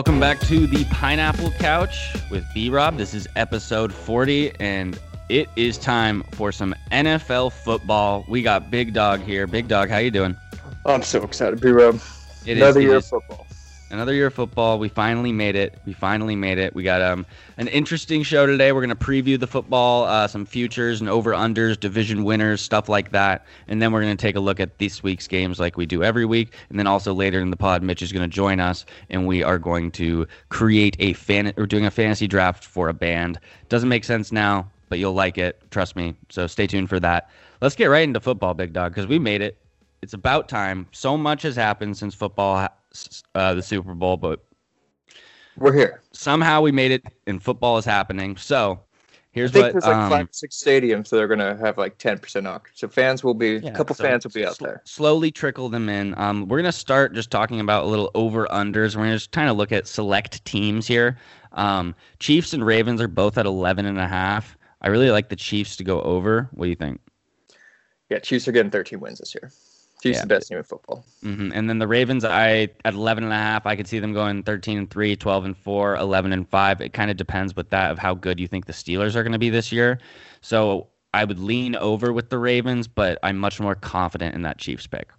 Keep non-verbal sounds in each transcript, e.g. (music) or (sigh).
welcome back to the Pineapple Couch with B Rob. This is episode 40, and it is time for some NFL football. We got Big Dawg here. Big Dawg, how you doing? I'm so excited, B Rob. Another is- year of football. Another year of football. We finally made it. We finally made it. We got um an interesting show today. We're gonna preview the football, uh, some futures and over unders, division winners, stuff like that, and then we're gonna take a look at this week's games like we do every week. And then also later in the pod, Mitch is gonna join us, and we are going to create a fan. We're doing a fantasy draft for a band. Doesn't make sense now, but you'll like it. Trust me. So stay tuned for that. Let's get right into football, big dog, because we made it. It's about time. So much has happened since football, uh, the Super Bowl, but We're here. somehow we made it, and football is happening. So I here's think what. there's like um, five, six stadiums, so they're gonna have like 10% occupancy. So fans will be, yeah, a couple so fans will be out sl- there. Slowly trickle them in. Um, we're gonna start just talking about a little over unders. We're gonna just kind of look at select teams here. Um, Chiefs and Ravens are both at 11 and a half. I really like the Chiefs to go over. What do you think? Yeah, Chiefs are getting 13 wins this year. Chiefs Yeah. the best team in football. hmm And then the Ravens, I at 11 and a half, I could see them going 13 and 3, 12 and 4, 11 and 5. It kind of depends with that of how good you think the Steelers are going to be this year. So I would lean over with the Ravens, but I'm much more confident in that Chiefs pick.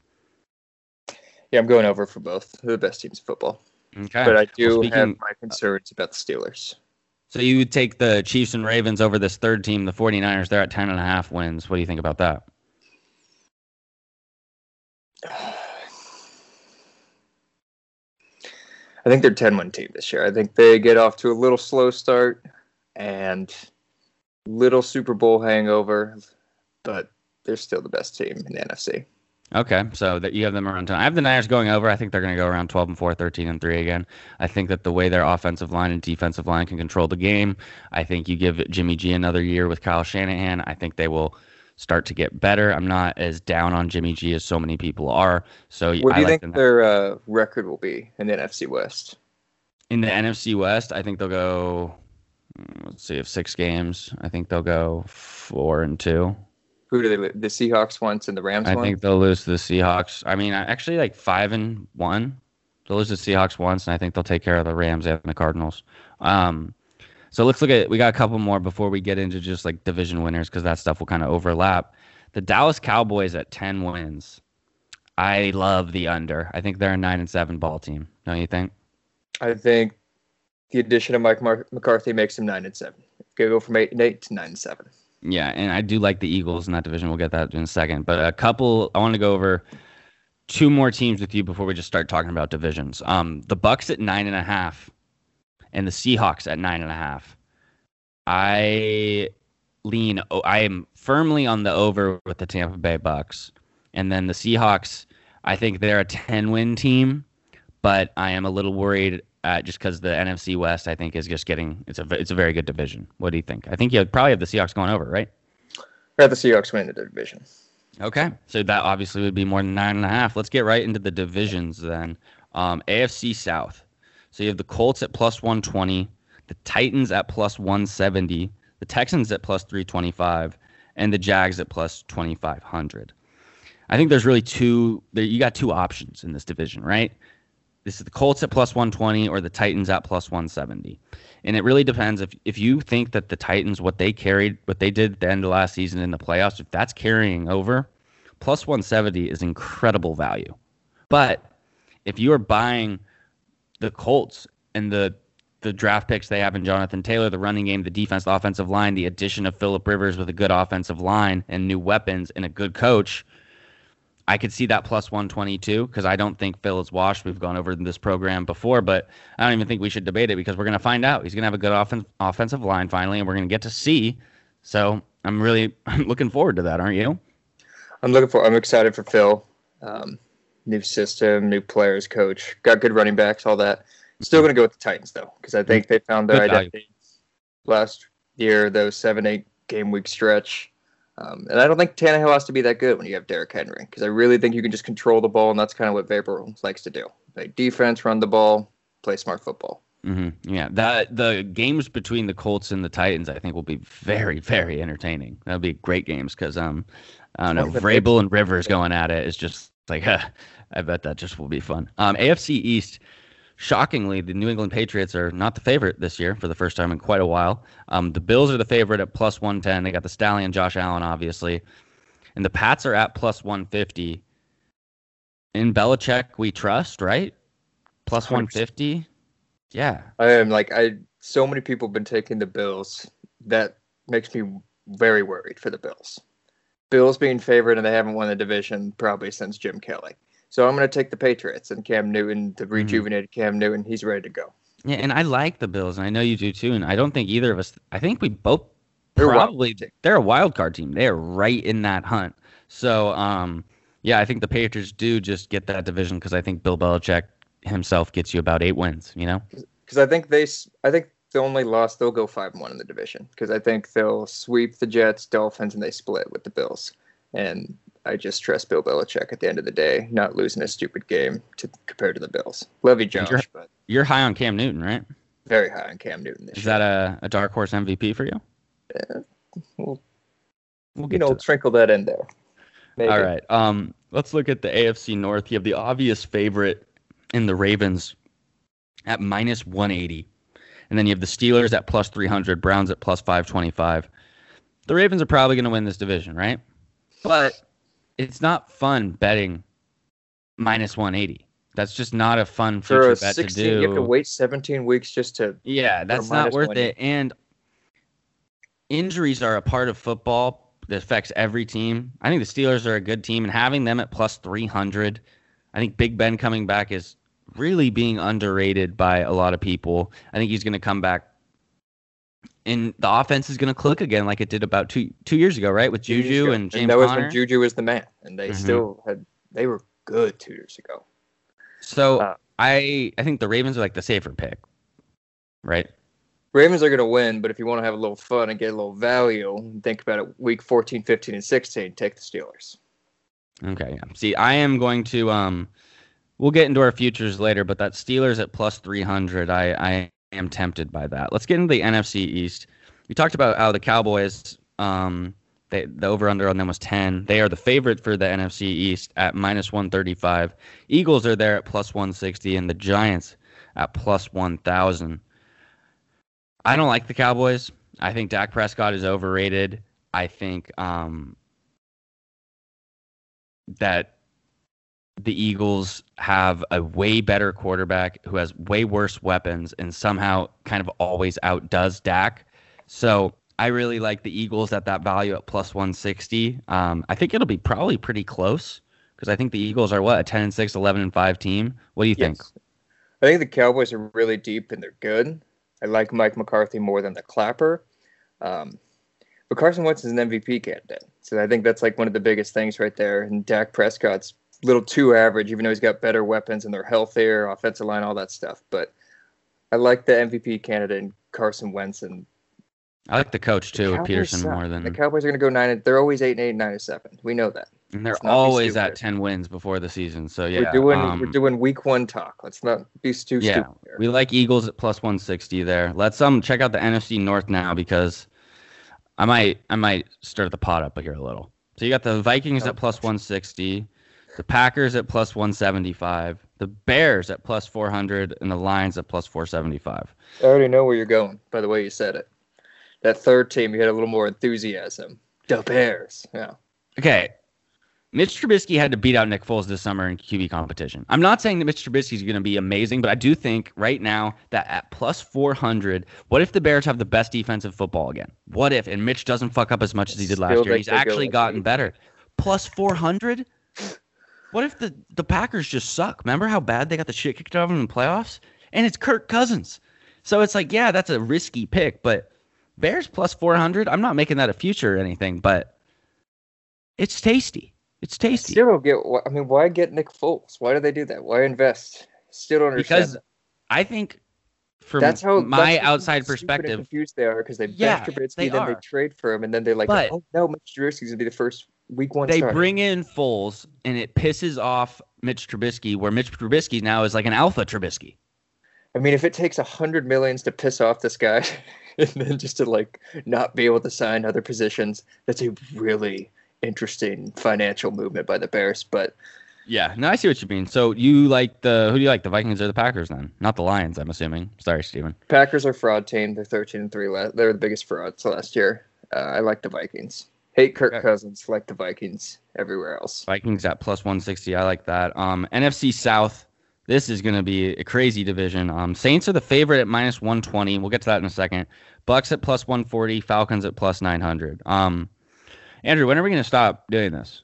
Yeah, I'm going over for both. They're the best teams in football. Okay. But I do Well, have my concerns about the Steelers. so you would take the Chiefs and Ravens over this third team, the 49ers. They're at 10 and a half wins. What do you think about that? I think they're 10 win team this year. I think they get off to a little slow start and little Super Bowl hangover, but they're still the best team in the NFC. Okay, so that you have them around 10. I have the Niners going over. I think they're going to go around 12 and 4, 13 and 3 again. I think that the way their offensive line and defensive line can control the game, I think you give Jimmy G another year with Kyle Shanahan. I think they will start to get better. I'm not as down on Jimmy G as so many people are. So What I do you like think the- their uh, record will be in the NFC West? in the NFC West, I think they'll go. mm, Let's see, if six games, I think they'll go four and two. Who do they? The Seahawks once and the Rams once? I once. think they'll lose to the Seahawks. I mean, actually, like five and one. They'll lose to the Seahawks once, and I think they'll take care of the Rams and the Cardinals. Um, so let's look at. We got a couple more before we get into just like division winners because that stuff will kind of overlap. The Dallas Cowboys at ten wins. I love the under. I think they're a nine and seven ball team. Don't you think? I think the addition of Mike Mar- McCarthy makes them nine and seven. Go go from eight and eight to nine and seven. Yeah, and I do like the Eagles in that division. We'll get that in a second. But a couple, I want to go over two more teams with you before we just start talking about divisions. Um, the Bucks at nine and a half, and the Seahawks at nine and a half. I lean. I am firmly on the over with the Tampa Bay Bucks, and then the Seahawks. I think they're a ten-win team, but I am a little worried. Uh, just because the NFC West, I think, is just getting it's a it's a very good division. What do you think? I think you probably have the Seahawks going over, right? Have the Seahawks winning the division. Okay, so that obviously would be more than nine and a half. Let's get right into the divisions then. Um, AFC South. So you have the Colts at plus one twenty, the Titans at plus one seventy, the Texans at plus three twenty five, and the Jags at plus twenty five hundred. I think there's really two. You got two options in this division, right? This is the Colts at plus 120 or the Titans at plus 170. And it really depends if if you think that the Titans what they carried what they did at the end of last season in the playoffs if that's carrying over plus 170 is incredible value. But if you are buying the Colts and the the draft picks they have in Jonathan Taylor, the running game, the defense, the offensive line, the addition of Philip Rivers with a good offensive line and new weapons and a good coach, I could see that plus 122 because I don't think Phil is washed. We've gone over this program before, but I don't even think we should debate it because we're going to find out. He's going to have a good offen- offensive line finally, and we're going to get to see. So I'm really (laughs) I'm looking forward to that, aren't you? I'm looking for. I'm excited for Phil. Um, new system, new players, coach, got good running backs, all that. Still going to go with the Titans though, because I think they found their Good value. identity last year. Those seven, eight game week stretch. Um, and I don't think Tannehill has to be that good when you have Derrick Henry, because I really think you can just control the ball, and that's kind of what Vrabel likes to do: play defense, run the ball, play smart football. hmm Yeah, that the games between the Colts and the Titans, I think, will be very, very entertaining. That'll be great games because um, I don't know, Vrabel and Rivers going at it is just like, (laughs) I bet that just will be fun. Um, AFC East, shockingly, the New England Patriots are not the favorite this year for the first time in quite a while. Um, the Bills are the favorite at plus 110. They got the Stallion, Josh Allen, obviously. And the Pats are at plus 150. In Belichick, we trust, right? 150. Yeah. I am like I. So many people have been taking the Bills. That makes me very worried for the Bills. Bills being favored and they haven't won the division probably since Jim Kelly. So I'm going to take the Patriots and Cam Newton, the rejuvenated Cam Newton. He's ready to go. Yeah, and I like the Bills, and I know you do too. And I don't think either of us. I think we both They're probably they're a wild card team. They are right in that hunt. So, um, yeah, I think the Patriots do just get that division because I think Bill Belichick himself gets you about eight wins. You know, because I think they, I think the only loss they'll go five and one in the division because I think they'll sweep the Jets, Dolphins, and they split with the Bills. And I just trust Bill Belichick at the end of the day, not losing a stupid game to compared to the Bills. Love you, Josh, you're- but you're high on Cam Newton, right? very high on Cam Newton this Is year. that a, a dark horse MVP for you? We'll, We'll you get know, to that. sprinkle that in there. Maybe. All right. Um, let's look at the AFC North. You have the obvious favorite in the Ravens at minus 180. And then you have the Steelers at plus 300, Browns at plus 525. The Ravens are probably going to win this division, right? But it's not fun betting minus 180. That's just not a fun a bet 16, to do. you have to wait 17 weeks just to. Yeah, that's not worth 180. it. And injuries are a part of football that affects every team. I think the Steelers are a good team, and having them at plus 300, I think Big Ben coming back is really being underrated by a lot of people. I think he's going to come back. And the offense is going to click again, like it did about two two years ago, right? With Juju and James that was Conner. when Juju was the man, and they Mhm. still had. They were good two years ago. so Uh, I I think the Ravens are like the safer pick, right? Ravens are going to win, but if you want to have a little fun and get a little value, think about it week 14, 15, and 16, take the Steelers. Okay. Yeah. See, I am going to um we'll get into our futures later, but that Steelers at plus 300, I I am tempted by that. Let's get into the NFC East. We talked about how the Cowboys um they, the over under on them was 10. They are the favorite for the NFC East at minus 135. Eagles are there at plus 160 and the Giants at plus 1000. I don't like the Cowboys. I think Dak Prescott is overrated. I think um that the Eagles have a way better quarterback who has way worse weapons and somehow kind of always outdoes Dak. So I really like the Eagles at that value at plus 160. Um, I think it'll be probably pretty close because I think the Eagles are what a 10 and 6, 11 and 5 team. What do you think? I think the Cowboys are really deep and they're good. I like Mike McCarthy more than the Clapper. Um, but Carson Wentz is an MVP candidate. So I think that's like one of the biggest things right there. And Dak Prescott's little too average, even though he's got better weapons and they're healthier, offensive line, all that stuff. But I like the MVP candidate in Carson Wentz and I like the coach too, with Cowboys Pederson suck. more than the Cowboys are going to go nine. and- They're always eight and eight, nine and seven. We know that. and they're let's not be always at 10 wins before the season. So yeah, we're doing um, we're doing week one talk. Let's not be too Yeah, stupid. Here. We like Eagles at plus 160 there. Let's um check out the NFC North now because I might I might stir the pot up here a little. So you got the Vikings Oh, at plus 160, the Packers at plus 175, the Bears at plus 400, and the Lions at plus 475. I already know where you're going by the way you said it. That third team, you had a little more enthusiasm. The Bears. Yeah. Okay. Mitch Trubisky had to beat out Nick Foles this summer in QB competition. I'm not saying that Mitch Trubisky is going to be amazing, but I do think right now that at plus 400, what if the Bears have the best defensive football again? What if and Mitch doesn't fuck up as much as he did last Still year? He's actually gotten better. Plus 400? What if the the Packers just suck? Remember how bad they got the shit kicked out of them in the playoffs? And it's Kirk Cousins. So it's like, yeah, that's a risky pick, but Bears plus 400, I'm not making that a future or anything, but it's tasty. It's I tasty. still don't get. I mean, why get Nick Foles? Why do they do that? Why invest? Still don't understand. because. I think from that's how my that's outside perspective, confused they are because they Yeah, bench Trubisky, they then they trade for him, and then they're like, But- "Oh no, Mitch Trubisky's gonna be the first week one." they bring in Foles and it pisses off Mitch Trubisky, where Mitch Trubisky now is like an alpha Trubisky. I mean, if it takes a hundred millions to piss off this guy, (laughs) and then just to like not be able to sign other positions, that's a really interesting financial movement by the Bears. But Yeah, no, I see what you mean. So you like the who do you like, the Vikings or the Packers then? Not the Lions, I'm assuming. Sorry, Steven. Packers are fraud team. They're thirteen and three. Last, they're the biggest frauds last year. Uh, I like the Vikings. Hate Kirk Okay. Cousins. Like the Vikings everywhere else. Vikings at plus 160. I like that. Um, NFC South. This is going to be a crazy division. Um, Saints are the favorite at minus 120. We'll get to that in a second. Bucks at plus 140. Falcons at plus 900. Um, Andrew, when are we going to stop doing this?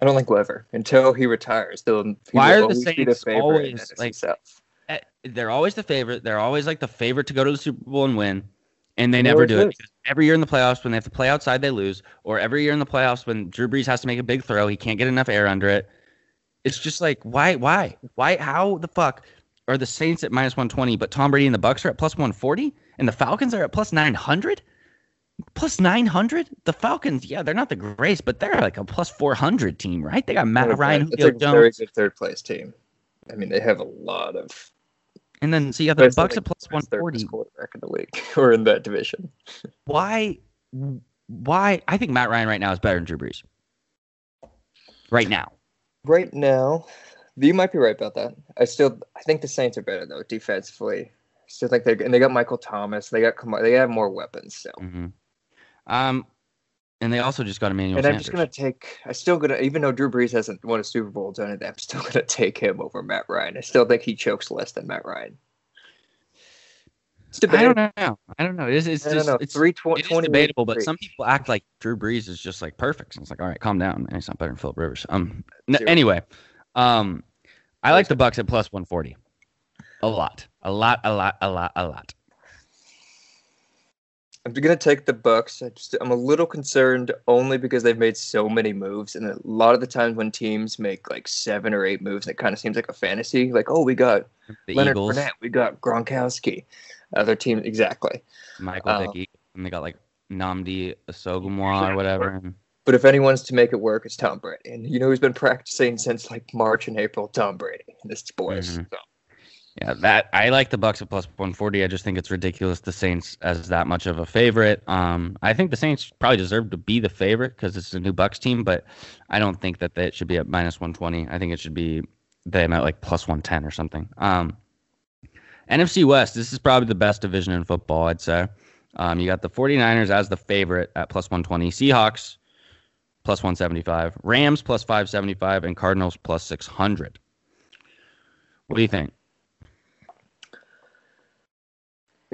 I don't think we'll ever until he retires. They'll he Why are the Saints favorite always, like- South. Eh, They're always the favorite. They're always like the favorite to go to the Super Bowl and win, and they never do it. every year in the playoffs, when they have to play outside, they lose. Or every year in the playoffs, when Drew Brees has to make a big throw, he can't get enough air under it. It's just like why, why, why? How the fuck are the Saints at minus one twenty, but Tom Brady and the Bucks are at plus one forty, and the Falcons are at plus nine hundred? Plus nine hundred? The Falcons, yeah, they're not the greatest, but they're like a plus four hundred team, right? They got Matt Ryan, It's Julio a very good third place team. I mean, they have a lot of. And then so you have the Bucks at think plus one forty. quarterback in the league (laughs) or in that division. (laughs) why why I think Matt Ryan right now is better than Drew Brees. Right now. Right now, you might be right about that. I still, I think the Saints are better though defensively. I still think they and they got Michael Thomas. They got they have more weapons still. hmm Um and they also just got Emmanuel And I'm Sanders. just gonna take. I still gonna, even though Drew Brees hasn't won a Super Bowl done it, I'm still (laughs) gonna take him over Matt Ryan. I still think he chokes less than Matt Ryan. It's I don't know. I don't know. It's, it's I just know. it's Three tw- it is 28 debatable, but some people act like Drew Brees is just like perfect. And it's like, all right, calm down, man. He's not better than Philip Rivers. Um. n- anyway, um, I like the Bucks at plus one forty. A lot, a lot, a lot, a lot, a lot. I'm gonna take the Bucks. I just, I'm a little concerned only because they've made so many moves, and a lot of the times when teams make like seven or eight moves, it kind of seems like a fantasy. Like, oh, we got The Leonard Eagles, Fournette, we got Gronkowski. Other team, exactly. Michael um, Vick, and they got like Nnamdi Asogumwa or whatever. But if anyone's to make it work, it's Tom Brady, and you know he's been practicing since like March and April. Tom Brady, and it's boys. Mhm. So, Yeah, that I like the Bucks at plus 140. I just think it's ridiculous the Saints as that much of a favorite. Um, I think the Saints probably deserve to be the favorite because it's a new Bucks team, but I don't think that it should be at minus 120. I think it should be them at like plus 110 or something. Um, NFC West, this is probably the best division in football, I'd say. Um, you got the 49ers as the favorite at plus 120, Seahawks plus 175, Rams plus 575, and Cardinals plus 600. What do you think?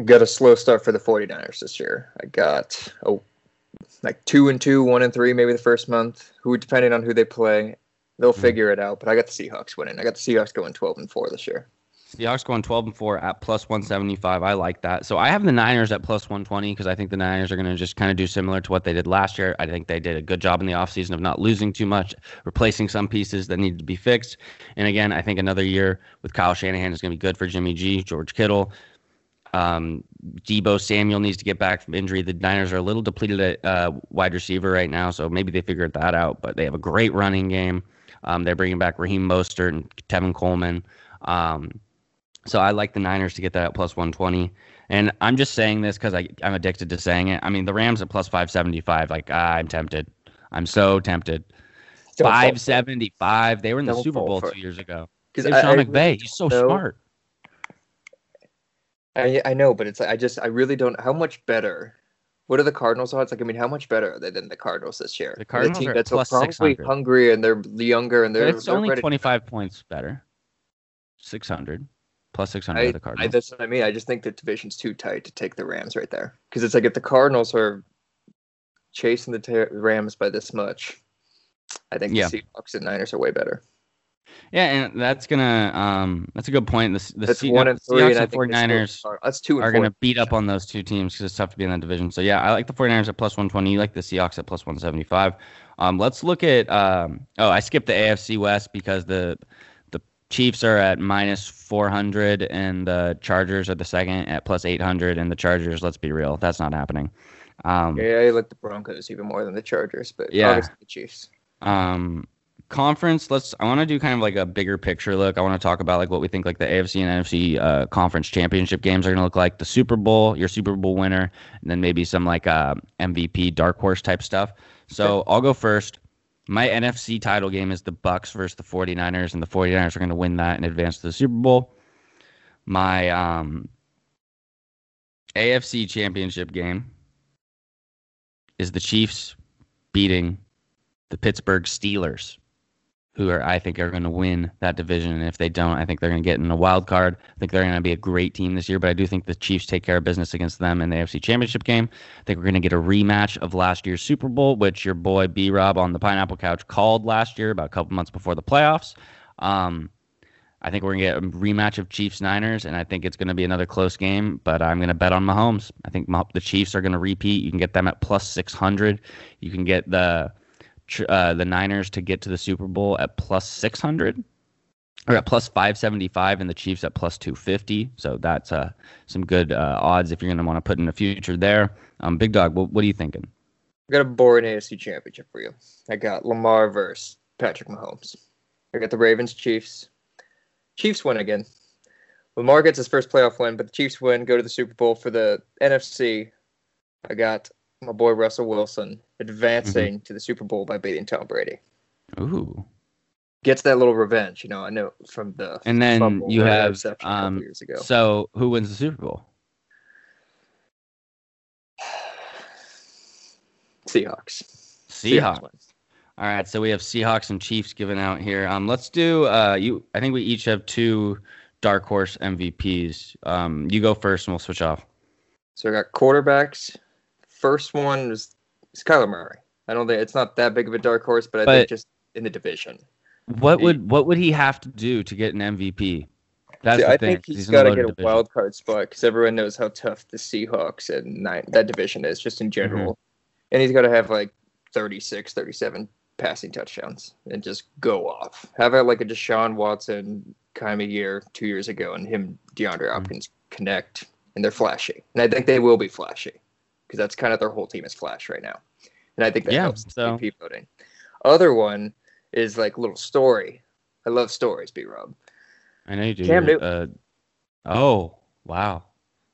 Got a slow start for the 49ers this year. I got oh, like two and two, one and three, maybe the first month. Who, depending on who they play, they'll Mhm. figure it out. But I got the Seahawks winning. I got the Seahawks going 12 and four this year. Seahawks going 12 and 4 at plus 175. I like that. So I have the Niners at plus 120 because I think the Niners are going to just kind of do similar to what they did last year. I think they did a good job in the offseason of not losing too much, replacing some pieces that needed to be fixed. And again, I think another year with Kyle Shanahan is going to be good for Jimmy G, George Kittle. Um, Deebo Samuel needs to get back from injury. The Niners are a little depleted at uh, wide receiver right now, so maybe they figured that out. But they have a great running game. Um, they're bringing back Raheem Mostert and Tevin Coleman. Um, so I like the Niners to get that at plus 120. And I'm just saying this because I'm addicted to saying it. I mean, the Rams at plus 575, like, ah, I'm tempted. I'm so tempted. Don't fall for it. 575. They were in the Super Bowl two years ago. 'Cause They I- Sean I McVay. He's so know- smart. I, I know, but it's like I just I really don't. How much better? What are the Cardinals odds? Like, I mean, how much better are they than the Cardinals this year? The Cardinals a team are at that's plus probably 600. hungry and they're younger and they're. But it's they're only ready. 25 points better. 600. Plus 600 I, the I, Cardinals. that's what I mean. I just think the division's too tight to take the Rams right there because it's like if the Cardinals are chasing the ter- Rams by this much, I think Yeah. the Seahawks and Niners are way better. Yeah, and that's gonna um that's a good point. The, the That's Se- one and three, Seahawks and I and think the 49ers Steelers are- that's two are going to beat up on those two teams because it's tough to be in that division. So yeah, I like the 49ers at plus 120. You like the Seahawks at plus 175. Um, let's look at. Um, oh, I skipped the AFC West because the the Chiefs are at minus 400 and the Chargers are the second at plus 800. And the Chargers, let's be real, that's not happening. Um, Yeah, I like the Broncos even more than the Chargers, but Yeah. obviously the Chiefs. um conference let's i want to do kind of like a bigger picture look. I want to talk about like what we think like the afc and nfc uh, conference championship games are going to look like the super bowl your super bowl winner and then maybe some like uh, mvp dark horse type stuff. So i'll go first. My NFC title game is the Bucks versus the 49ers, and the 49ers are going to win that and advance to the Super Bowl. My um, AFC championship game is the Chiefs beating the Pittsburgh Steelers who are I think are going to win that division. And if they don't, I think they're going to get in a wild card. I think they're going to be a great team this year. But I do think the Chiefs take care of business against them in the AFC Championship game. I think we're going to get a rematch of last year's Super Bowl, which your boy B Rob on the Pineapple Couch called last year, about a couple months before the playoffs. Um, I think we're going to get a rematch of Chiefs Niners, and I think it's going to be another close game. But I'm going to bet on Mahomes. I think the Chiefs are going to repeat. You can get them at plus 600. You can get the uh, the Niners to get to the Super Bowl at plus 600 or at plus 575 and the Chiefs at plus 250. So that's uh, some good uh, odds if you're going to want to put in a future there. Um, Big Dawg, what, what are you thinking? I got a boring AFC championship for you. I got Lamar versus Patrick Mahomes. I got the Ravens Chiefs. Chiefs win again. Lamar gets his first playoff win, but the Chiefs win, go to the Super Bowl for the NFC. I got my boy Russell Wilson advancing mm-hmm. to the Super Bowl by beating Tom Brady. Ooh. Gets that little revenge, you know. I know from the and then you have um, years ago. So who wins the Super Bowl? (sighs) Seahawks. Seahawks. Seahawks All right, so we have Seahawks and Chiefs given out here. Um, let's do. Uh, you. I think we each have two dark horse MVPs. Um, you go first, and we'll switch off. So I got quarterbacks first one is, is Kyler Murray. I don't think it's not that big of a dark horse, but I but think just in the division. What he, would what would he have to do to get an MVP? That's see, I thing. think he's, he's got to get a wild card spot because everyone knows how tough the Seahawks and nine, that division is just in general. Mm-hmm. And he's got to have like 36, 37 passing touchdowns and just go off. Have it like a Deshaun Watson kind of year two years ago and him, DeAndre mm-hmm. Hopkins mm-hmm. connect and they're flashy. And I think they will be flashy because that's kind of their whole team is Flash right now, and I think that yeah, helps so. MVP voting. Other one is like little story. I love stories, B Rob. I know you do. Cam Newton. Uh, oh wow,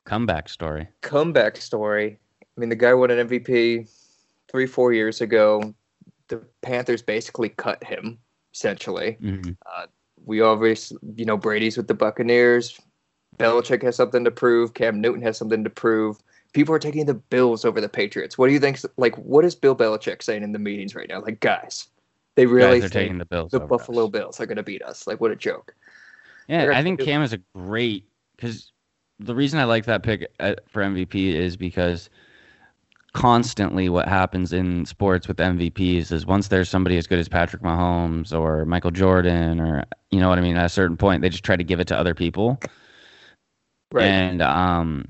comeback story. Comeback story. I mean, the guy won an MVP three, four years ago. The Panthers basically cut him essentially. Mm-hmm. Uh, we always, you know, Brady's with the Buccaneers. Belichick has something to prove. Cam Newton has something to prove people are taking the Bills over the Patriots. What do you think? Like, what is Bill Belichick saying in the meetings right now? Like, guys, they really guys think the, Bills the Buffalo us. Bills are going to beat us. Like, what a joke. Yeah, I think Cam is a great because the reason I like that pick uh, for MVP is because constantly what happens in sports with MVPs is once there's somebody as good as Patrick Mahomes or Michael Jordan or you know what I mean at a certain point they just try to give it to other people. Right. And um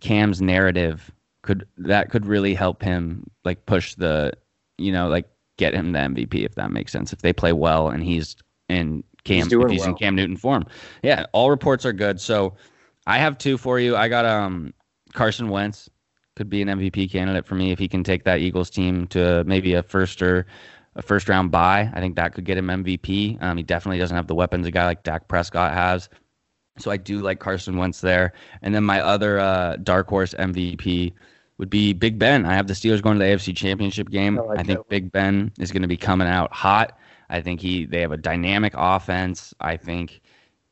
Cam's narrative could that could really help him like push the you know like get him the MVP if that makes sense if they play well and he's in Cam he's he's well. in Cam Newton form. Yeah, all reports are good. So I have two for you. I got um Carson Wentz could be an MVP candidate for me if he can take that Eagles team to maybe a first or a first round bye. I think that could get him MVP. Um, he definitely doesn't have the weapons a guy like Dak Prescott has. So I do like Carson Wentz there. And then my other uh, dark horse MVP would be Big Ben. I have the Steelers going to the AFC Championship game. I, like I think Big Ben is going to be coming out hot. I think he they have a dynamic offense. I think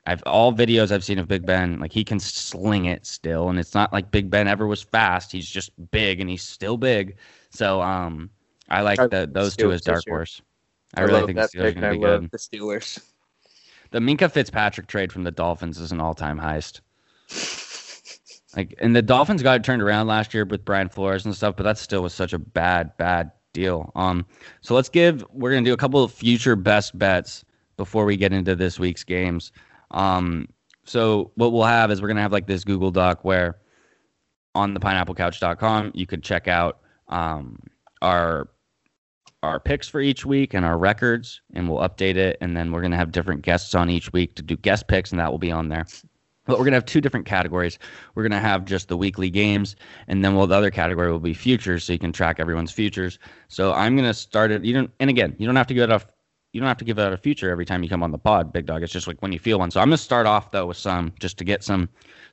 I've all videos I've seen of Big Ben, like he can sling it still, and it's not like Big Ben ever was fast. He's just big, and he's still big. So um, I like the, those two as dark horse. I, I really think the Steelers are going to be good. The Steelers. The Minkah Fitzpatrick trade from the Dolphins is an all-time heist. (laughs) Like, and the Dolphins got it turned around last year with Brian Flores and stuff, but that still was such a bad, bad deal. Um, so let's give. We're gonna do a couple of future best bets before we get into this week's games. Um, so what we'll have is we're gonna have like this Google Doc where on the pineapplecouch.com you could check out um, our our picks for each week and our records, and we'll update it. And then we're going to have different guests on each week to do guest picks, and that will be on there. But we're going to have two different categories. We're going to have just the weekly games, and then well, the other category will be futures, so you can track everyone's futures. So I'm going to start it. You don't, and again, you don't have to give it a, you don't have to give out a future every time you come on the pod, Big Dawg. It's just like when you feel one. So I'm going to start off though with some, just to get some,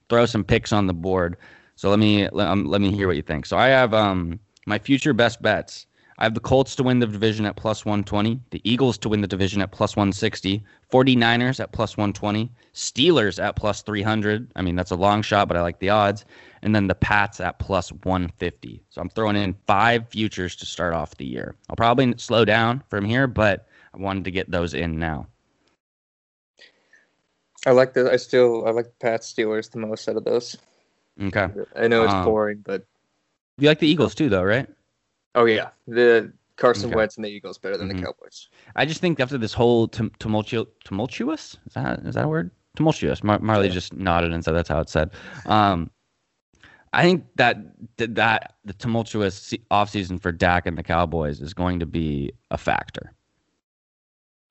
throw some picks on the board. So let me let, um, let me hear what you think. So I have um my future best bets I have the Colts to win the division at plus 120, the Eagles to win the division at plus 160, 49ers at plus 120, Steelers at plus 300. I mean, that's a long shot, but I like the odds. And then the Pats at plus 150. So I'm throwing in five futures to start off the year. I'll probably slow down from here, but I wanted to get those in now. I like the. I still I like the Pats Steelers the most out of those. Okay. I know it's Um, boring, but You like the Eagles too, though, right? Oh yeah, the Carson Okay. Wentz and the Eagles better than Mhm. the Cowboys. I just think after this whole tum- tumultu- tumultuous is that is that a word? Tumultuous. Mar- Marley Yeah. just nodded and said that's how it's said. Um, I think that that, the tumultuous se- offseason for Dak and the Cowboys is going to be a factor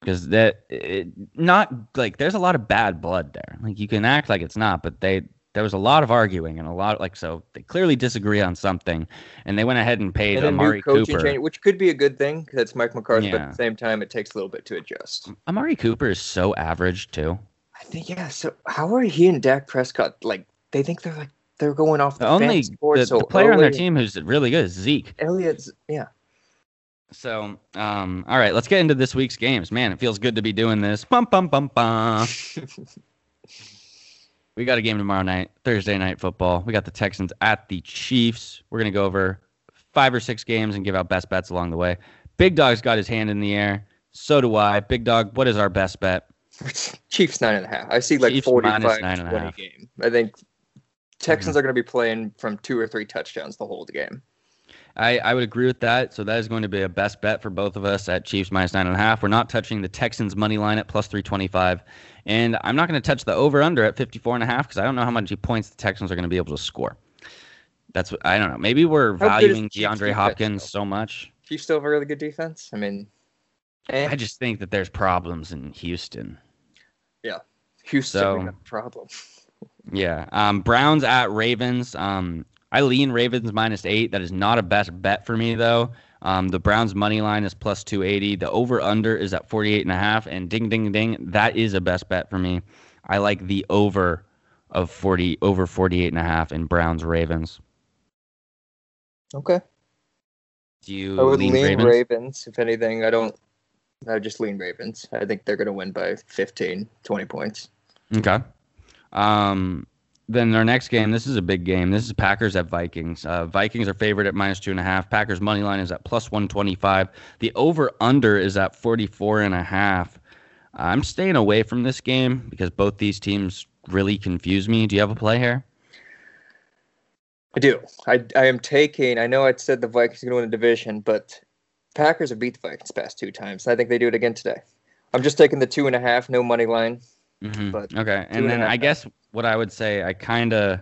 because that it, not like there's a lot of bad blood there. Like you can act like it's not, but they there was a lot of arguing and a lot like so they clearly disagree on something, and they went ahead and paid And Amari Cooper. change, which could be a good thing because it's Mike McCarthy, but at the same time, it takes a little bit to adjust. Amari Cooper is so average too. I think yeah. So how are he and Dak Prescott like? They think they're like they're going off the, The only board the, so the player on their team who's really good is Zeke. Elliott's yeah. So, um, all right, let's get into this week's games. Man, it feels good to be doing this. Bum bum bum bum. (laughs) we got a game tomorrow night, Thursday night football. We got the Texans at the Chiefs. We're gonna go over five or six games and give out best bets along the way. Big Dawg's got his hand in the air. So do I. Big Dawg, what is our best bet? (laughs) Chiefs nine and a half. I see like Chiefs 45 minus nine and 20 game. I think Texans Mm-hmm. are going to be playing from two or three touchdowns the whole game. I, I would agree with that. So that is going to be a best bet for both of us at Chiefs minus nine and a half. We're not touching the Texans money line at plus three twenty five, and I'm not going to touch the over under at 54 and a half because I don't know how many points the Texans are going to be able to score. That's what I don't know. Maybe we're How valuing DeAndre Hopkins so much. Chiefs still have a really good defense. I mean, eh, I just think that there's problems in Houston. Yeah, Houston so- we got a problem. (laughs) Yeah. Um, Browns at Ravens. Um, I lean Ravens minus eight. That is not a best bet for me though. Um, the Browns money line is plus 280. The over under is at 48 and a half. And ding ding ding, that is a best bet for me. I like the over of 40 over 48 and a half in Browns Ravens. Okay. Do you I would lean, lean Ravens? Ravens. If anything, I don't. I would just lean Ravens. I think they're going to win by 15, 20 points. Okay. Um, then our next game, this is a big game. This is Packers at Vikings. Uh, Vikings are favored at minus two and a half. Packers money line is at plus one twenty five. The over under is at forty four and a half. I'm staying away from this game because both these teams really confuse me. Do you have a play here? I do. I, I am taking. I know I said the Vikings are going to win the division, but Packers have beat the Vikings past two times. I think they do it again today. I'm just taking the two and a half, no money line. hmm But Okay, and and then I guess what I would say, I kind of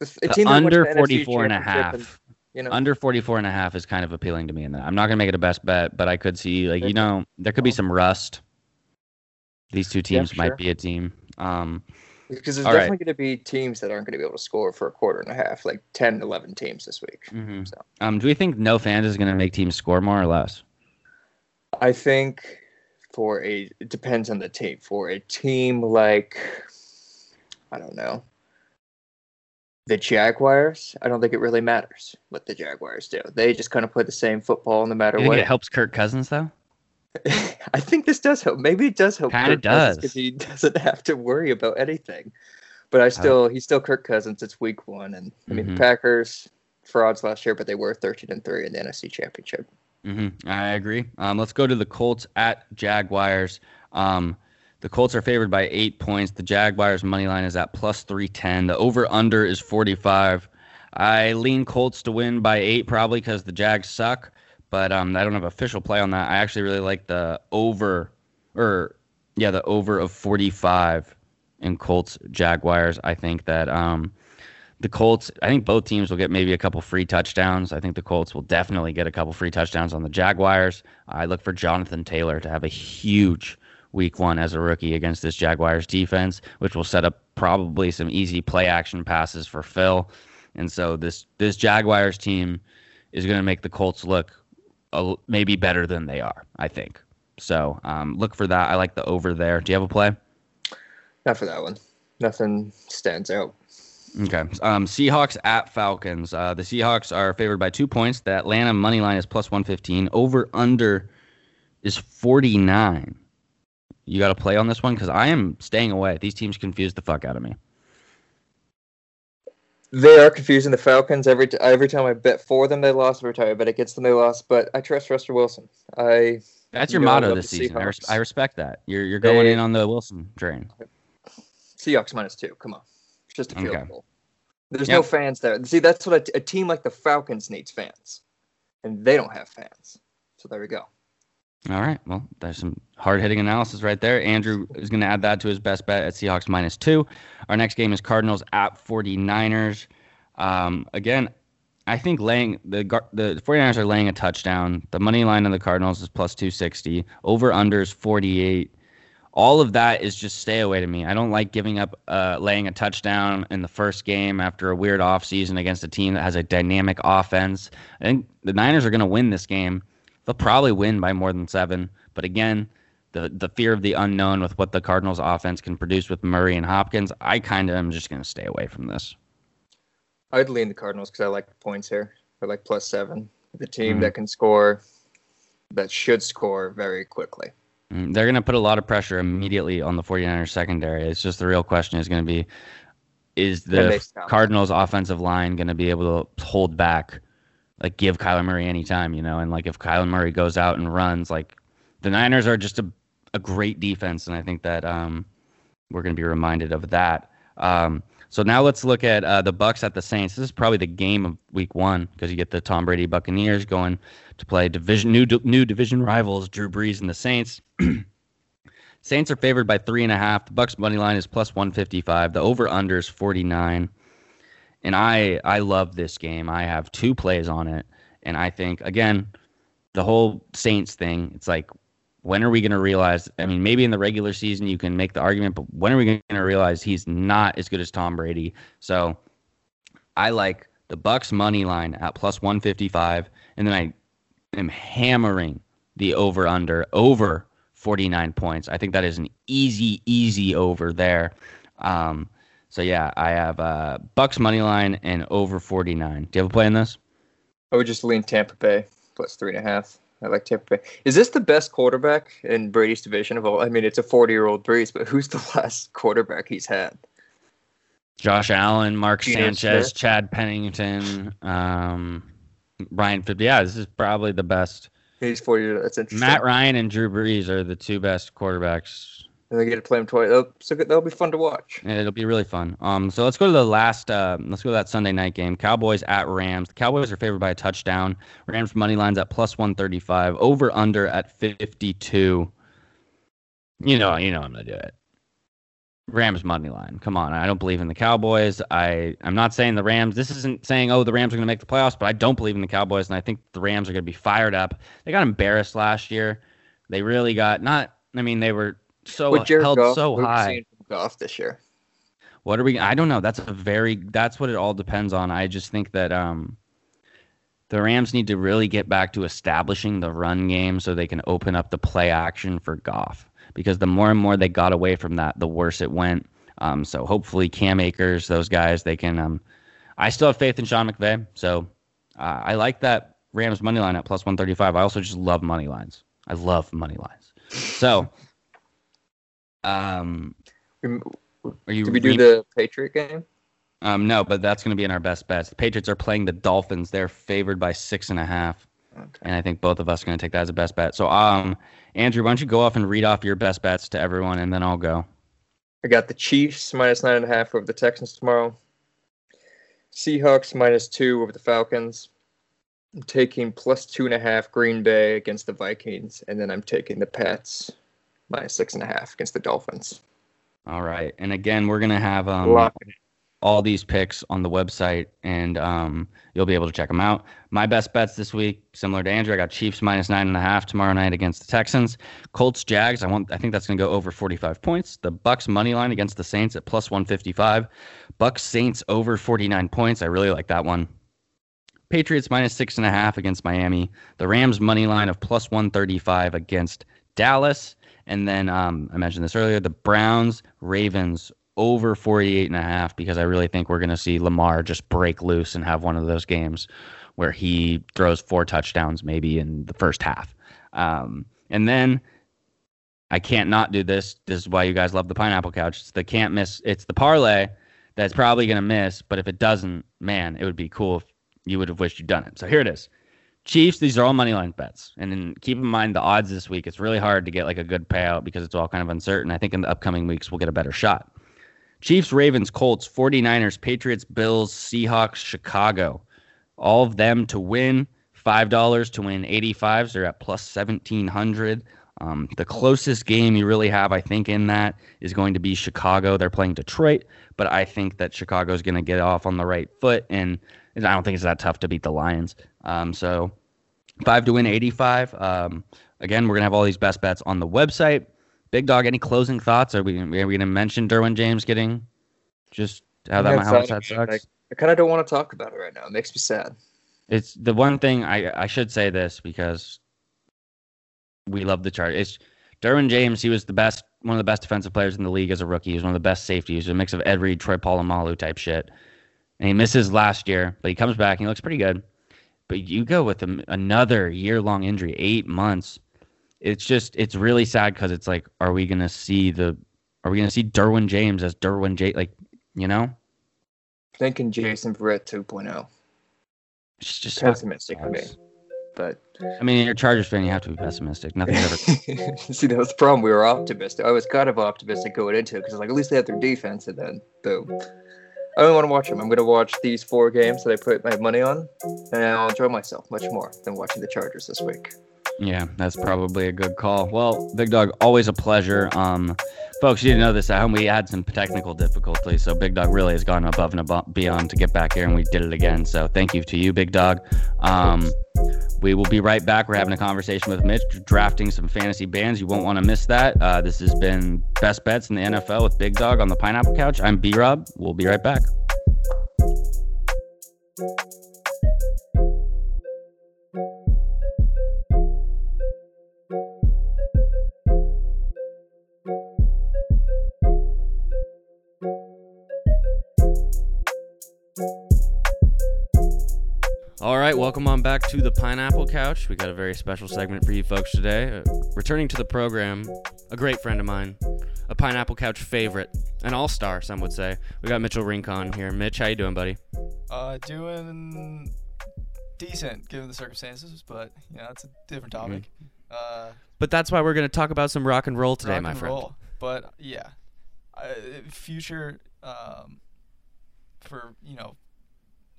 A team that under to 44 and a half. and, you know, Under 44 and a half is kind of appealing to me in that. I'm not going to make it a best bet, but I could see like you know, there could be some rust. These two teams for might sure. be a team. Um because there's all right. definitely going to be teams that aren't going to be able to score for a quarter and a half, like 10, 11 teams this week. mhm. So. Um do we think no fans is going to make teams score more or less? I think for a it depends on the team. For a team like I don't know the Jaguars, I don't think it really matters what the Jaguars do. They just kind of play the same football no matter what. it helps Kirk Cousins though? (laughs) I think this does help. Maybe it does help. Kinda does. because he (laughs) doesn't have to worry about anything. But I still, he's still Kirk Cousins. It's Week One, and I mean Mhm. the Packers frauds last year, but they were thirteen and three in the NFC Championship. hmm I agree. Um, let's go to the Colts at Jaguars. Um, the Colts are favored by eight points. The Jaguars money line is at plus three ten. The over under is forty five. I lean Colts to win by eight probably because the Jags suck, but um, I don't have official play on that. I actually really like the over, or yeah, the over of forty five in Colts Jaguars. I think that um, the Colts, I think both teams will get maybe a couple free touchdowns. I think the Colts will definitely get a couple free touchdowns on the Jaguars. I look for Jonathan Taylor to have a huge week one as a rookie against this Jaguars defense, which will set up probably some easy play action passes for Phil. And so this this Jaguars team is going to make the Colts look a, maybe better than they are. I think. So um, look for that. I like the over there. Do you have a play? Not for that one. Nothing stands out. Okay. Um, Seahawks at Falcons. Uh, the Seahawks are favored by two points. The Atlanta money line is plus 115. Over under is 49. You got to play on this one because I am staying away. These teams confuse the fuck out of me. They are confusing the Falcons. Every t- every time I bet for them, they lost. Every time I bet against them, they lost. But I trust Russell Wilson. I That's your motto this season. I, res- I respect that. You're you're going They- in on the Wilson train. Seahawks minus two. Come on, it's just a field Okay. goal. There's Yep. no fans there. See, that's what a, t- a team like the Falcons needs fans, and they don't have fans. So there we go. All right. Well, there's some hard hitting analysis right there. Andrew is going to add that to his best bet at Seahawks minus two. Our next game is Cardinals at 49ers. Um, again, I think laying the the 49ers are laying a touchdown. The money line on the Cardinals is plus 260. Over under is 48. All of that is just stay away to me. I don't like giving up uh, laying a touchdown in the first game after a weird offseason against a team that has a dynamic offense. I think the Niners are going to win this game. They'll probably win by more than seven. But again, the the fear of the unknown with what the Cardinals offense can produce with Murray and Hopkins, I kind of am just going to stay away from this. I'd lean the Cardinals because I like the points here. I like plus seven. The team Mhm. that can score, that should score very quickly. Mm, They're going to put a lot of pressure immediately on the 49ers secondary. It's just the real question is going to be is the? Cardinals offensive line going to be able to hold back like give Kyler Murray any time, you know? And like if Kyler Murray goes out and runs, like the Niners are just a a great defense and I think that um we're going to be reminded of that. Um so now let's look at uh, the Bucks at the Saints. This is probably the game of Week One because you get the Tom Brady Buccaneers going to play division new new division rivals Drew Brees and the Saints. (clears throat) Saints are favored by three and a half. The Bucks money line is plus one fifty five. The over under is forty nine. And I I love this game. I have two plays on it, and I think again, the whole Saints thing. It's like, when are we going to realize? I mean, maybe in the regular season you can make the argument, but when are we going to realize he's not as good as Tom Brady? So, I like the Bucks money line at plus one fifty five, and then I am hammering the over under over 49 points. I think that is an easy, easy over there. Um, so yeah, I have uh, Bucks money line and over 49. Do you have a play in this? I would just lean Tampa Bay plus three and a half. I like Tampa Bay. Is this the best quarterback in Brady's division of all? I mean, it's a 40 year old Brees, but who's the (laughs) last quarterback he's had? Josh Allen, Mark Geno Sanchez, Smith. Chad Pennington, um, Ryan. Yeah, this is probably the best. He's 40. That's interesting. Matt Ryan and Drew Brees are the two best quarterbacks And they get to play them twice. So that'll be fun to watch. Yeah, It'll be really fun. Um, so let's go to the last. Uh, let's go to that Sunday night game. Cowboys at Rams. The Cowboys are favored by a touchdown. Rams money lines at plus one thirty five. Over under at fifty two. You know, you know I'm gonna do it. Rams money line. Come on, I don't believe in the Cowboys. I I'm not saying the Rams. This isn't saying oh the Rams are gonna make the playoffs, but I don't believe in the Cowboys, and I think the Rams are gonna be fired up. They got embarrassed last year. They really got not. I mean, they were so Jared held Goff, so what are we high. Goff this year. What are we? I don't know. That's a very. That's what it all depends on. I just think that um, the Rams need to really get back to establishing the run game so they can open up the play action for Goff. Because the more and more they got away from that, the worse it went. Um, so hopefully Cam Akers, those guys, they can. Um, I still have faith in Sean McVay. So uh, I like that Rams money line at plus one thirty five. I also just love money lines. I love money lines. So, um, are you? Did we do re- the Patriot game? Um, no, but that's going to be in our best bets. The Patriots are playing the Dolphins. They're favored by six and a half, Okay. and I think both of us are going to take that as a best bet. So, um, Andrew, why don't you go off and read off your best bets to everyone, and then I'll go. I got the Chiefs minus nine and a half over the Texans tomorrow. Seahawks minus two over the Falcons. I'm taking plus two and a half Green Bay against the Vikings, and then I'm taking the Pats minus six and a half against the Dolphins. All right, and again, we're going to have um, Lock it in. all these picks on the website, and um, you'll be able to check them out. My best bets this week, similar to Andrew, I got Chiefs minus nine and a half tomorrow night against the Texans. Colts Jags, I want, I think that's going to go over 45 points. The Bucks money line against the Saints at plus 155. Bucks Saints over 49 points. I really like that one. Patriots minus six and a half against Miami. The Rams money line of plus 135 against Dallas. And then um, I mentioned this earlier the Browns Ravens over 48 and a half because I really think we're going to see Lamar just break loose and have one of those games where he throws four touchdowns maybe in the first half. Um, and then I can't not do this. This is why you guys love the pineapple couch. It's the can't miss. It's the parlay that's probably going to miss. But if it doesn't, man, it would be cool if you would have wished you'd done it. So here it is. Chiefs, these are all money line bets. And then keep in mind the odds this week. It's really hard to get like a good payout because it's all kind of uncertain. I think in the upcoming weeks we'll get a better shot. Chiefs, Ravens, Colts, 49ers, Patriots, Bills, Seahawks, Chicago. All of them to win. $5 to win 85s. They're at plus 1700. Um, the closest game you really have, I think, in that is going to be Chicago. They're playing Detroit, but I think that Chicago is going to get off on the right foot, and I don't think it's that tough to beat the Lions. Um, so five to win 85. Um, again, we're gonna have all these best bets on the website. Big Dawg, any closing thoughts? Are we are we gonna mention Derwin James getting just how that how much that sucks? I, I kind of don't want to talk about it right now. It makes me sad. It's the one thing I I should say this because we love the chart. It's Derwin James. He was the best, one of the best defensive players in the league as a rookie. He was one of the best safeties. He was a mix of Ed Reed, Troy Polamalu type shit. And he misses last year, but he comes back and he looks pretty good. But you go with a, another year long injury, eight months. It's just it's really sad because it's like, are we gonna see the, are we gonna see Derwin James as Derwin J like, you know? Thinking Jason Verrett 2.0. It's just pessimistic for me. But I mean, you're a Chargers fan, you have to be pessimistic. Nothing ever. (laughs) See, that was the problem. We were optimistic. I was kind of optimistic going into it because like at least they have their defense, and then boom. I don't want to watch them. I'm going to watch these four games that I put my money on, and I'll enjoy myself much more than watching the Chargers this week. Yeah, that's probably a good call. Well, Big Dawg, always a pleasure. Um, folks, you didn't know this at home. We had some technical difficulties, so Big Dawg really has gone above and above, beyond to get back here, and we did it again. So thank you to you, Big Dawg. Um, we will be right back. We're having a conversation with Mitch, drafting some fantasy bands. You won't want to miss that. Uh, this has been Best Bets in the NFL with Big Dawg on the Pineapple Couch. I'm B Rob. We'll be right back. All right, welcome on back to the Pineapple Couch. We got a very special segment for you folks today. Uh, returning to the program, a great friend of mine, a Pineapple Couch favorite, an all-star, some would say. We got Mitchell Rincon here. Mitch, how you doing, buddy? Uh, doing decent given the circumstances, but you know it's a different mm-hmm. topic. Mm-hmm. Uh, but that's why we're going to talk about some rock and roll today, rock my friend. Roll. But yeah, uh, future um, for you know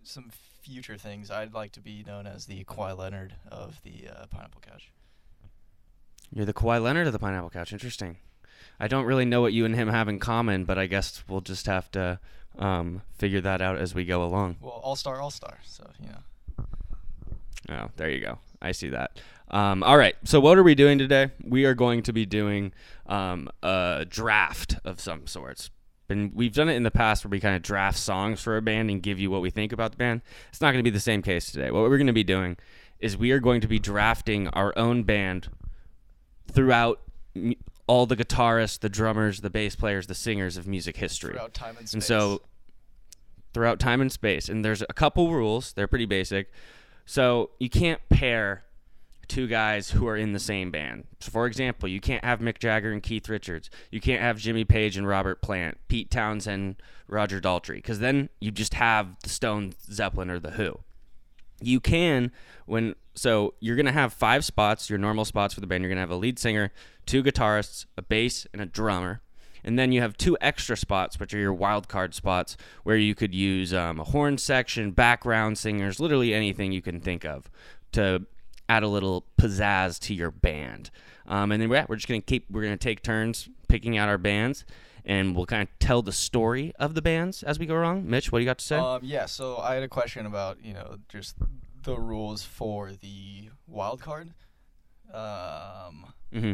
some future things, I'd like to be known as the Kawhi Leonard of the uh, Pineapple Couch. You're the Kawhi Leonard of the Pineapple Couch. Interesting. I don't really know what you and him have in common, but I guess we'll just have to um, figure that out as we go along. Well, all star, all star. So you know. Oh, there you go. I see that. Um, all right. So what are we doing today? We are going to be doing um, a draft of some sorts. And we've done it in the past where we kind of draft songs for a band and give you what we think about the band. It's not going to be the same case today. What we're going to be doing is we are going to be drafting our own band throughout all the guitarists, the drummers, the bass players, the singers of music history. Throughout time and space. And so throughout time and space. And there's a couple rules. They're pretty basic. So you can't pair two guys who are in the same band. So for example, you can't have Mick Jagger and Keith Richards. You can't have Jimmy Page and Robert Plant, Pete Townshend, Roger Daltrey, because then you just have the Stone Zeppelin or the Who. You can when so you're gonna have five spots, your normal spots for the band. You're gonna have a lead singer, two guitarists, a bass, and a drummer. And then you have two extra spots, which are your wild card spots, where you could use um, a horn section, background singers, literally anything you can think of to add a little pizzazz to your band. Um, and then we're, we're just gonna keep we're gonna take turns picking out our bands, and we'll kind of tell the story of the bands as we go along. Mitch, what do you got to say? Um, yeah, so I had a question about you know just the rules for the wild card. Um, mm-hmm.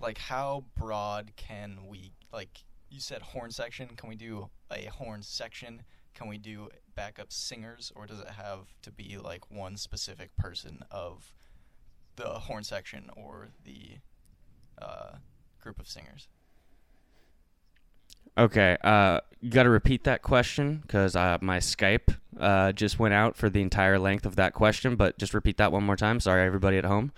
like how broad can we like? You said horn section. Can we do a horn section? Can we do backup singers, or does it have to be like one specific person of the horn section or the uh, group of singers? Okay, uh, you got to repeat that question because uh, my Skype uh, just went out for the entire length of that question. But just repeat that one more time. Sorry, everybody at home.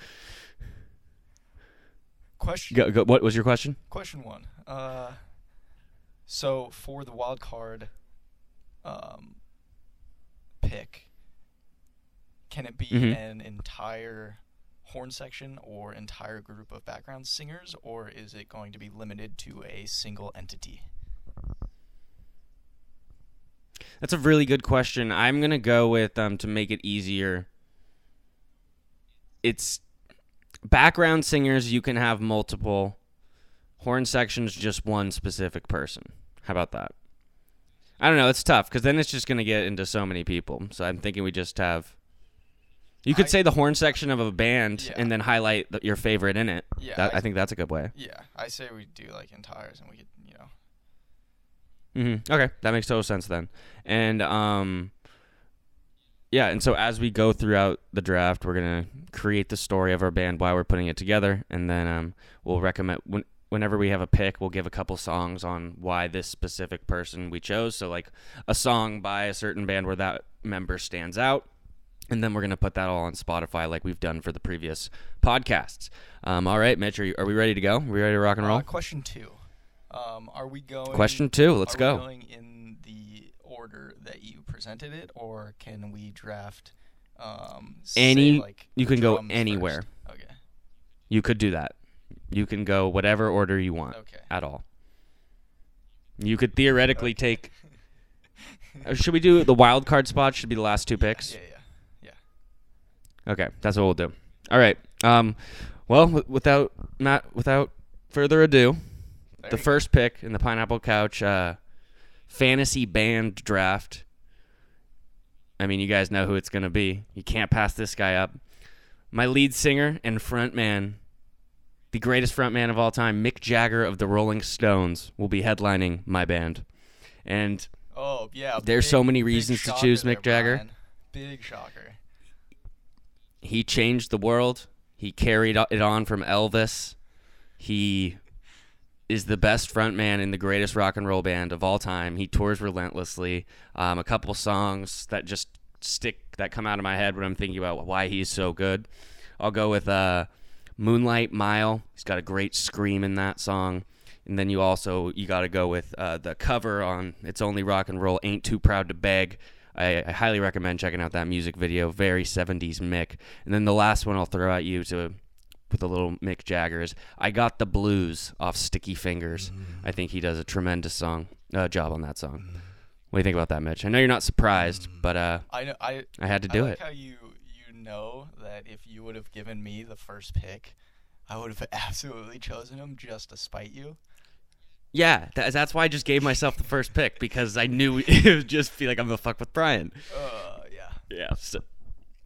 Question. Go, go, what was your question? Question one. Uh, so for the wild card, um, pick, can it be Mhm. an entire horn section or entire group of background singers, or is it going to be limited to a single entity? That's a really good question. I'm gonna go with um to make it easier. It's background singers. You can have multiple horn sections, just one specific person. How about that? I don't know. It's tough because then it's just gonna get into so many people. So I'm thinking we just have. You could I- say the horn section of a band Yeah. and then highlight the, your favorite in it. Yeah, That, I- I think that's a good way. Yeah, I say we do like entires, and we could, you know. hmm Okay, that makes total sense then. And um, yeah, and so as we go throughout the draft, we're gonna create the story of our band while we're putting it together, and then um, we'll recommend when, whenever we have a pick, we'll give a couple songs on why this specific person we chose. So like a song by a certain band where that member stands out. And then we're gonna put that all on Spotify, like we've done for the previous podcasts. Um, all right, Mitch, are, you, are we ready to go? Are we ready to rock and roll? Uh, question two. Um, are we going? Question two, let's are go. We going in the order that you presented it, or can we draft? Um, say, Any- like, you can go anywhere. first? Okay. You could do that. You can go whatever order you want Okay. at all. You could theoretically take. Uh, Should we do the wild card spot? Should be the last two picks. Yeah, yeah. yeah. Okay, that's what we'll do. All right. Um, well, w- without not without further ado, There the you go. first pick in the Pineapple Couch uh, fantasy band draft. I mean, you guys know who it's gonna be. You can't pass this guy up. My lead singer and frontman, the greatest frontman of all time, Mick Jagger of the Rolling Stones, will be headlining my band. And Oh yeah. There's big- so many reasons to choose there, Mick Jagger. Brian. Big shocker. he changed the world. He carried it on from Elvis. He is the best frontman in the greatest rock and roll band of all time. He tours relentlessly. Um, a couple songs that just stick that come out of my head when I'm thinking about why he's so good. I'll go with uh, Moonlight Mile. He's got a great scream in that song. And then you also you got to go with uh, the cover on "It's Only Rock and Roll." Ain't too proud to beg. I, I highly recommend checking out that music video. Very 70s Mick. And then the last one I'll throw at you to with a little Mick Jagger is "I Got the Blues" off Sticky Fingers. I think he does a tremendous song uh, job on that song. What do you think about that, Mitch? I know you're not surprised, but uh, I know. I I had to I do like it. how you know that if you would have given me the first pick, I would have (laughs) absolutely chosen him just to spite you. Yeah, that, that's why I just gave myself the first pick because I knew (laughs) it would just feel like I'm gonna fuck with Brian. Uh, yeah. Yeah. So,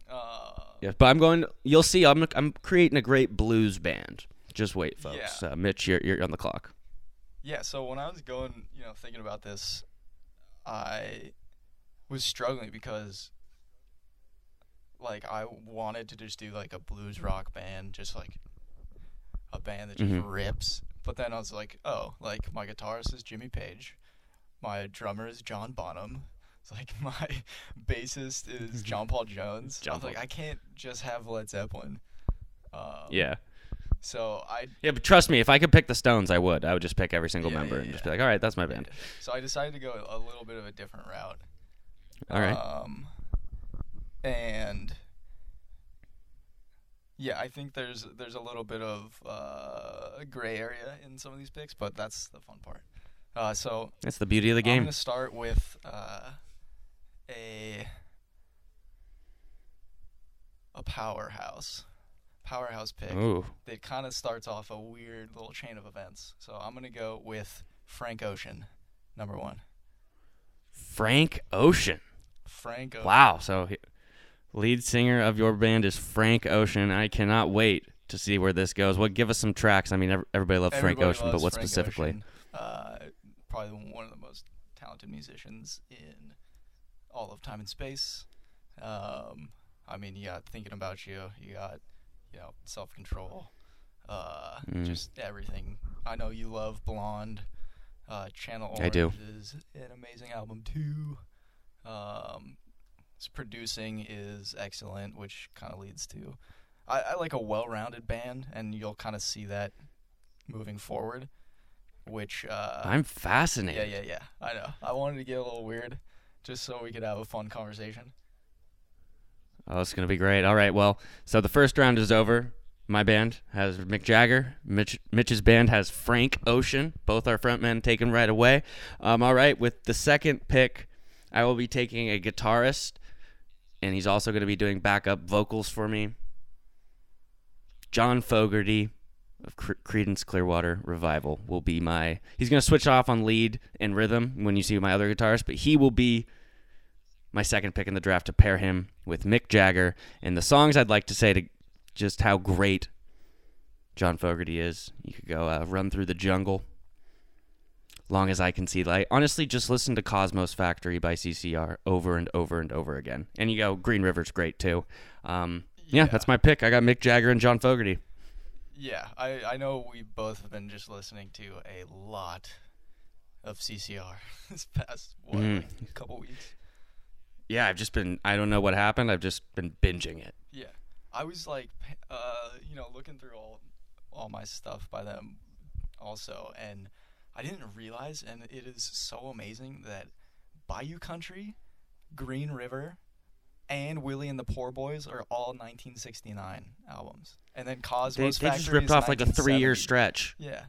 Uh, yeah, but I'm going. You'll see. I'm I'm creating a great blues band. Just wait, folks. Yeah. Uh, Mitch, you're you're on the clock. yeah. So when I was going, you know, thinking about this, I was struggling because, like, I wanted to just do like a blues rock band, just like a band that just Mhm. rips. But then I was like, oh, like my guitarist is Jimmy Page, my drummer is John Bonham. It's like (laughs) my bassist is (laughs) John Paul Jones. John I was like, I can't just have Led Zeppelin. Um, Yeah. So I Yeah, but trust me, if I could pick the Stones, I would. I would just pick every single Yeah, member yeah, and just be like, all right, that's my band. So I decided to go a little bit of a different route. All right. Um, and yeah, I think there's there's a little bit of uh, gray area in some of these picks, but that's the fun part. Uh, so That's the beauty of the game. I'm gonna start with uh, a a powerhouse powerhouse pick. Ooh. That kind of starts off a weird little chain of events. So I'm gonna go with Frank Ocean, number one. Frank Ocean. Frank Ocean. Wow. So, he- lead singer of your band is Frank Ocean. I cannot wait to see where this goes. What? Give us some tracks. I mean, everybody loves Frank Everybody Ocean, but what Frank specifically? Ocean. Uh, probably one of the most talented musicians in all of time and space. Um, I mean, you got thinking about you. You got, you know, self control. Uh, Mm. just everything. I know you love Blonde. Uh, Channel Orange I do. is an amazing album too. Um, producing is excellent, which kind of leads to I, I like a well-rounded band, and you'll kind of see that moving forward. Which uh, I'm fascinated. yeah, yeah, yeah. I know. I wanted to get a little weird, just so we could have a fun conversation. Oh, it's gonna be great. All right. Well, so the first round is over. My band has Mick Jagger. Mitch, Mitch's band has Frank Ocean. Both our frontmen taken right away. Um, all right. With the second pick, I will be taking a guitarist, and he's also going to be doing backup vocals for me. John Fogerty of Cre- Creedence Clearwater Revival will be my. He's going to switch off on lead and rhythm when you see my other guitarist, but he will be my second pick in the draft to pair him with Mick Jagger. And the songs I'd like to say to just how great John Fogerty is. You could go uh, Run Through the Jungle. Long as I can see light. Honestly, just listen to Cosmo's Factory by CCR over and over and over again. And you go Green River's great too. Um, yeah, Yeah. that's my pick. I got Mick Jagger and John Fogerty. Yeah, I, I know we both have been just listening to a lot of CCR (laughs) this past what, like, couple weeks. Yeah, I've just been. I don't know what happened. I've just been binging it. Yeah, I was like, uh, you know, looking through all all my stuff by them also, and I didn't realize, and it is so amazing that Bayou Country, Green River, and Willie and the Poor Boys are all 1969 albums, and then They, Cosmo's they just ripped off like a three-year stretch. Yeah.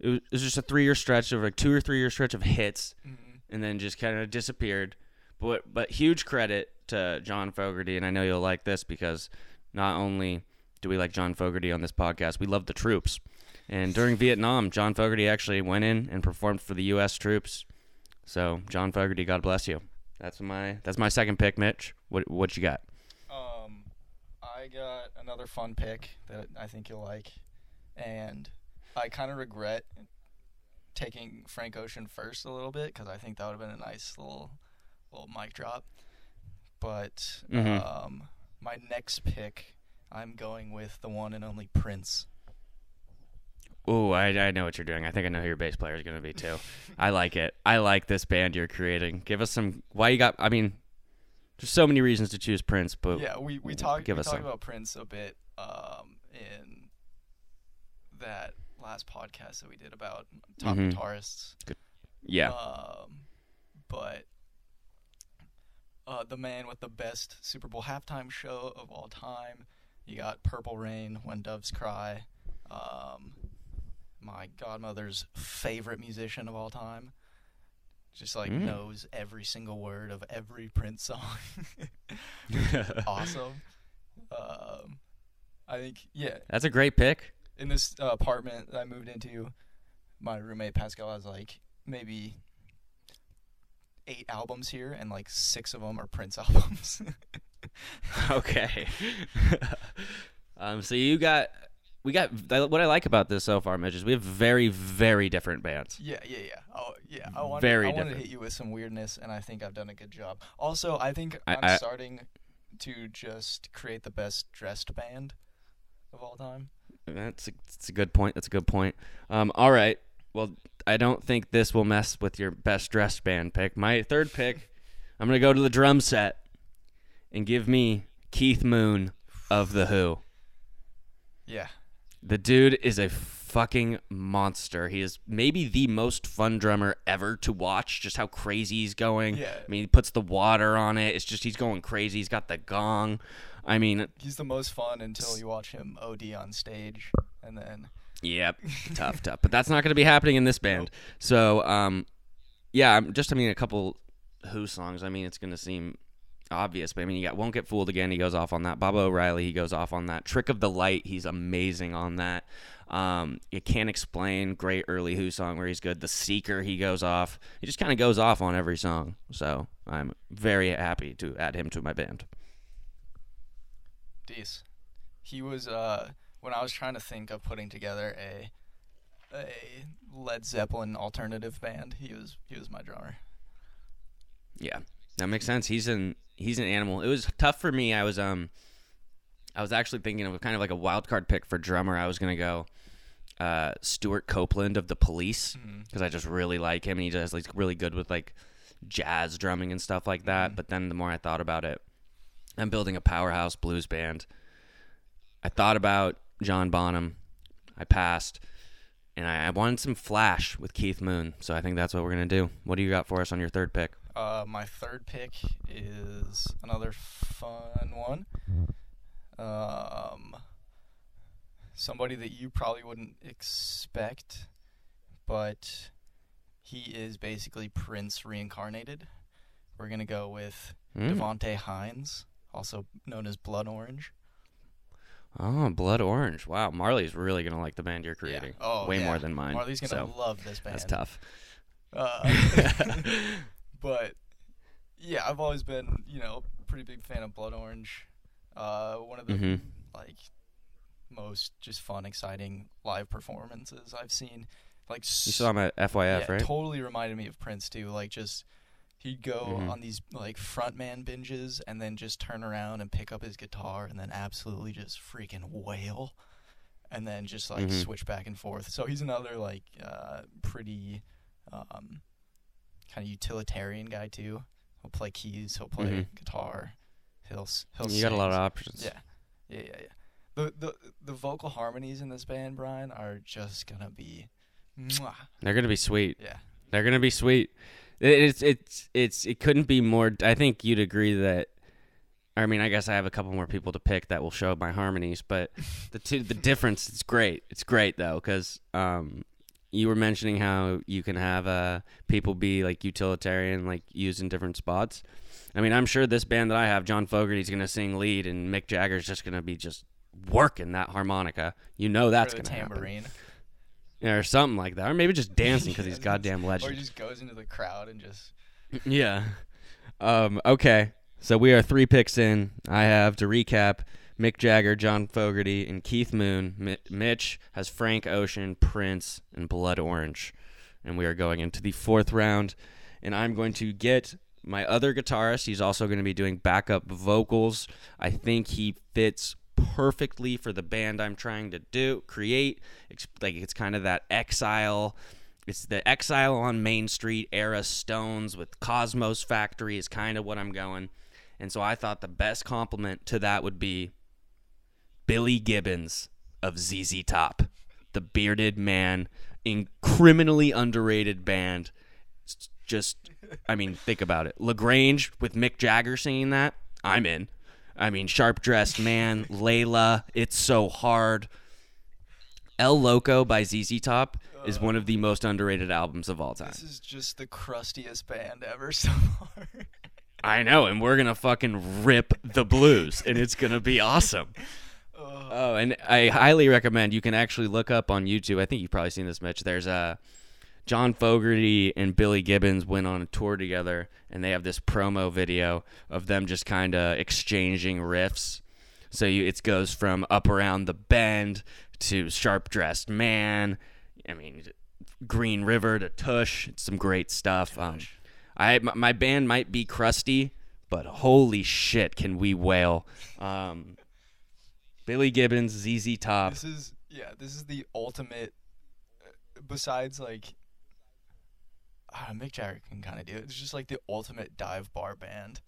It was, it was just a three-year stretch of like two or three-year stretch of hits. Mhm. and then just kind of disappeared. But but huge credit to John Fogerty, and I know you'll like this because not only do we like John Fogerty on this podcast, we love the troops. And during Vietnam, John Fogerty actually went in and performed for the U.S. troops. So John Fogerty, God bless you. That's my that's my second pick, Mitch. What what you got? Um, I got another fun pick that I think you'll like, and I kind of regret taking Frank Ocean first a little bit because I think that would have been a nice little little mic drop. But Mhm. um, my next pick, I'm going with the one and only Prince. Ooh, I, I know what you're doing. I think I know who your bass player is going to be too. I like it. I like this band you're creating. Give us some. Why you got? I mean, there's so many reasons to choose Prince, but yeah, we we talked give we us talked some. about Prince a bit um, in that last podcast that we did about top Mhm. guitarists. yeah, Um, but uh, the man with the best Super Bowl halftime show of all time. You got Purple Rain, When Doves Cry. Um, my godmother's favorite musician of all time. Just like Mm. knows every single word of every Prince song. (laughs) (laughs) awesome. Um, I think yeah. That's a great pick. In this uh, apartment that I moved into, my roommate Pascal has like maybe eight albums here, and like six of them are Prince (laughs) albums. okay. um, so you got, we got. What I like about this so far, Mitch, is we have very, very different bands. yeah, yeah, yeah. Oh, yeah. I wanted, Very I wanted to hit you with some weirdness, and I think I've done a good job. Also, I think I- I'm I- starting to just create the best dressed band of all time. That's a, that's a good point. That's a good point. Um, all right. Well, I don't think this will mess with your best dressed band pick. My third pick, (laughs) I'm gonna go to the drum set and give me Keith Moon of the Who. Yeah. The dude is a fucking monster. He is maybe the most fun drummer ever to watch. Just how crazy he's going. Yeah. I mean, he puts the water on it. It's just he's going crazy. He's got the gong. I mean, He's the most fun until you watch him OD on stage, and then Yep, tough, tough. But that's not going to be happening in this band. So, um, yeah, I'm just. I mean, a couple Who songs. I mean, it's going to seem obvious, but I mean, you got "Won't Get Fooled Again." He goes off on that. Baba O'Riley. He goes off on that. "Trick of the Light." He's amazing on that. Um, you can't explain. Great early Who song where he's good. "The Seeker." He goes off. He just kind of goes off on every song. So I'm very happy to add him to my band. Dees. He was uh when I was trying to think of putting together a a Led Zeppelin alternative band, he was he was my drummer. Yeah, that makes sense. He's an he's an animal. It was tough for me. I was um, I was actually thinking of kind of like a wild card pick for drummer. I was gonna go uh, Stewart Copeland of the Police because I just really like him and he does like really good with like jazz drumming and stuff like that. Mhm. But then the more I thought about it, I'm building a powerhouse blues band. I thought about John Bonham. I passed. And I, I wanted some flash with Keith Moon, so I think that's what we're gonna do. What do you got for us on your third pick? Uh, my third pick is another fun one. Um, somebody that you probably wouldn't expect, but he is basically Prince reincarnated. We're gonna go with Mm. Devonte Hynes, also known as Blood Orange. Oh, Blood Orange! Wow, Marley's really gonna like the band you're creating. Oh, way yeah. more than mine. Marley's gonna so love this band. that's tough. Uh, (laughs) (laughs) but yeah, I've always been, you know, pretty big fan of Blood Orange. Uh, one of the hmm like most just fun, exciting live performances I've seen. Like You saw him at FYF, yeah, right? totally reminded me of Prince too. Like just he'd go Mhm. on these like frontman binges and then just turn around and pick up his guitar and then absolutely just freaking wail and then just like Mhm. switch back and forth. So he's another like uh, pretty um, kind of utilitarian guy too. He'll play keys, he'll play Mhm. guitar, he'll he'll you got a lot of options. Yeah, yeah, yeah, yeah. The the the vocal harmonies in this band, Brian, are just gonna be, mwah. They're gonna be sweet. yeah, They're gonna be sweet. It- It's it's it's it couldn't be more. I think you'd agree that. I mean, I guess I have a couple more people to pick that will show my harmonies, but (laughs) the two the difference it's great. It's great though because um, you were mentioning how you can have uh people be like utilitarian, like used in different spots. I mean, I'm sure this band that I have, John Fogerty's gonna sing lead, and Mick Jagger's just gonna be just working that harmonica. You know that's gonna happen. Yeah, or something like that, or maybe just (laughs) dancing because he's Yeah, goddamn or legend. he just goes into the crowd and just (laughs) Yeah. Um, okay. So we are three picks in. I have to recap Mick Jagger, John Fogerty, and Keith Moon. Mi- Mitch has Frank Ocean, Prince, and Blood Orange. And we are going into the fourth round. And I'm going to get my other guitarist. He's also going to be doing backup vocals. I think he fits perfectly for the band I'm trying to do create. It's like it's kind of that exile it's the Exile on Main Street era Stones with Cosmo's Factory is kind of what I'm going. And so I thought the best compliment to that would be Billy Gibbons of ZZ Top, the bearded man in criminally underrated band. It's just, I mean, think about it. La Grange with Mick Jagger singing that, I'm in. I mean, sharp dressed man, Layla, it's so hard. El Loco by ZZ Top is one of the most underrated albums of all time. this is just the crustiest band ever (laughs) so far. I know, and we're gonna fucking rip the blues, and it's gonna be awesome. (laughs) Oh, and I highly recommend you can actually look up on YouTube. I think you've probably seen this, Mitch. There's a John Fogerty and Billy Gibbons went on a tour together, and they have this promo video of them just kind of exchanging riffs. So you, it goes from up around the bend to sharp dressed man. I mean, Green River to Tush. It's some great stuff. Um, I my, my band might be crusty, but holy shit, can we wail? Um, Billy Gibbons, ZZ Top. This is yeah. This is the ultimate. uh, Besides, like, uh, Mick Jagger can kind of do it. It's just like the ultimate dive bar band.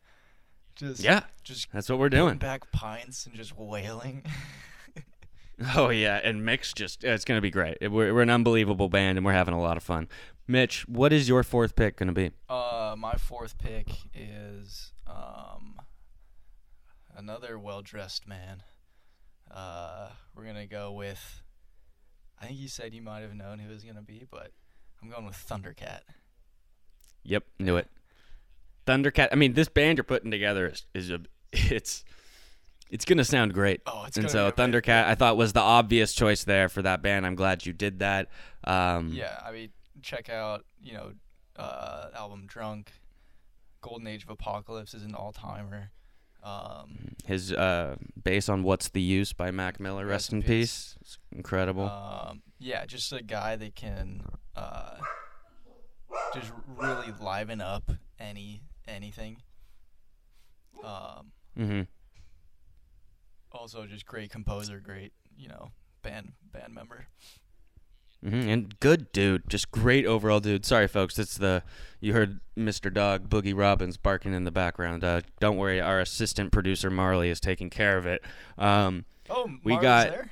Just Yeah, just that's what we're doing. back pints and just wailing. (laughs) Oh yeah, and Mix just it's gonna be great. We're we're an unbelievable band, and we're having a lot of fun. Mitch, what is your fourth pick gonna be? uh, my fourth pick is um another well dressed man. Uh, we're gonna go with. I think you said you might have known who it was gonna be, but I'm going with Thundercat. Yep, knew it. Thundercat. I mean, this band you're putting together is, is a (laughs) it's it's gonna sound great. Oh, it's and so. Thundercat, I thought was the obvious choice there for that band. I'm glad you did that. Um, Yeah, I mean, check out you know, uh, album Drunk, Golden Age of Apocalypse is an all timer. Um, His uh, bass on "What's the Use" by Mac Miller. Rest, in peace. It's incredible. um, yeah, just a guy that can uh, just really liven up any anything. Um, mm-hmm. also, just great composer, great you know band band member. Hmm And good dude, just great overall dude. Sorry, folks, it's the you heard Mr. Dog Boogie Robbins barking in the background. Uh, don't worry, our assistant producer Marley is taking care of it. Um, Oh, We got- there?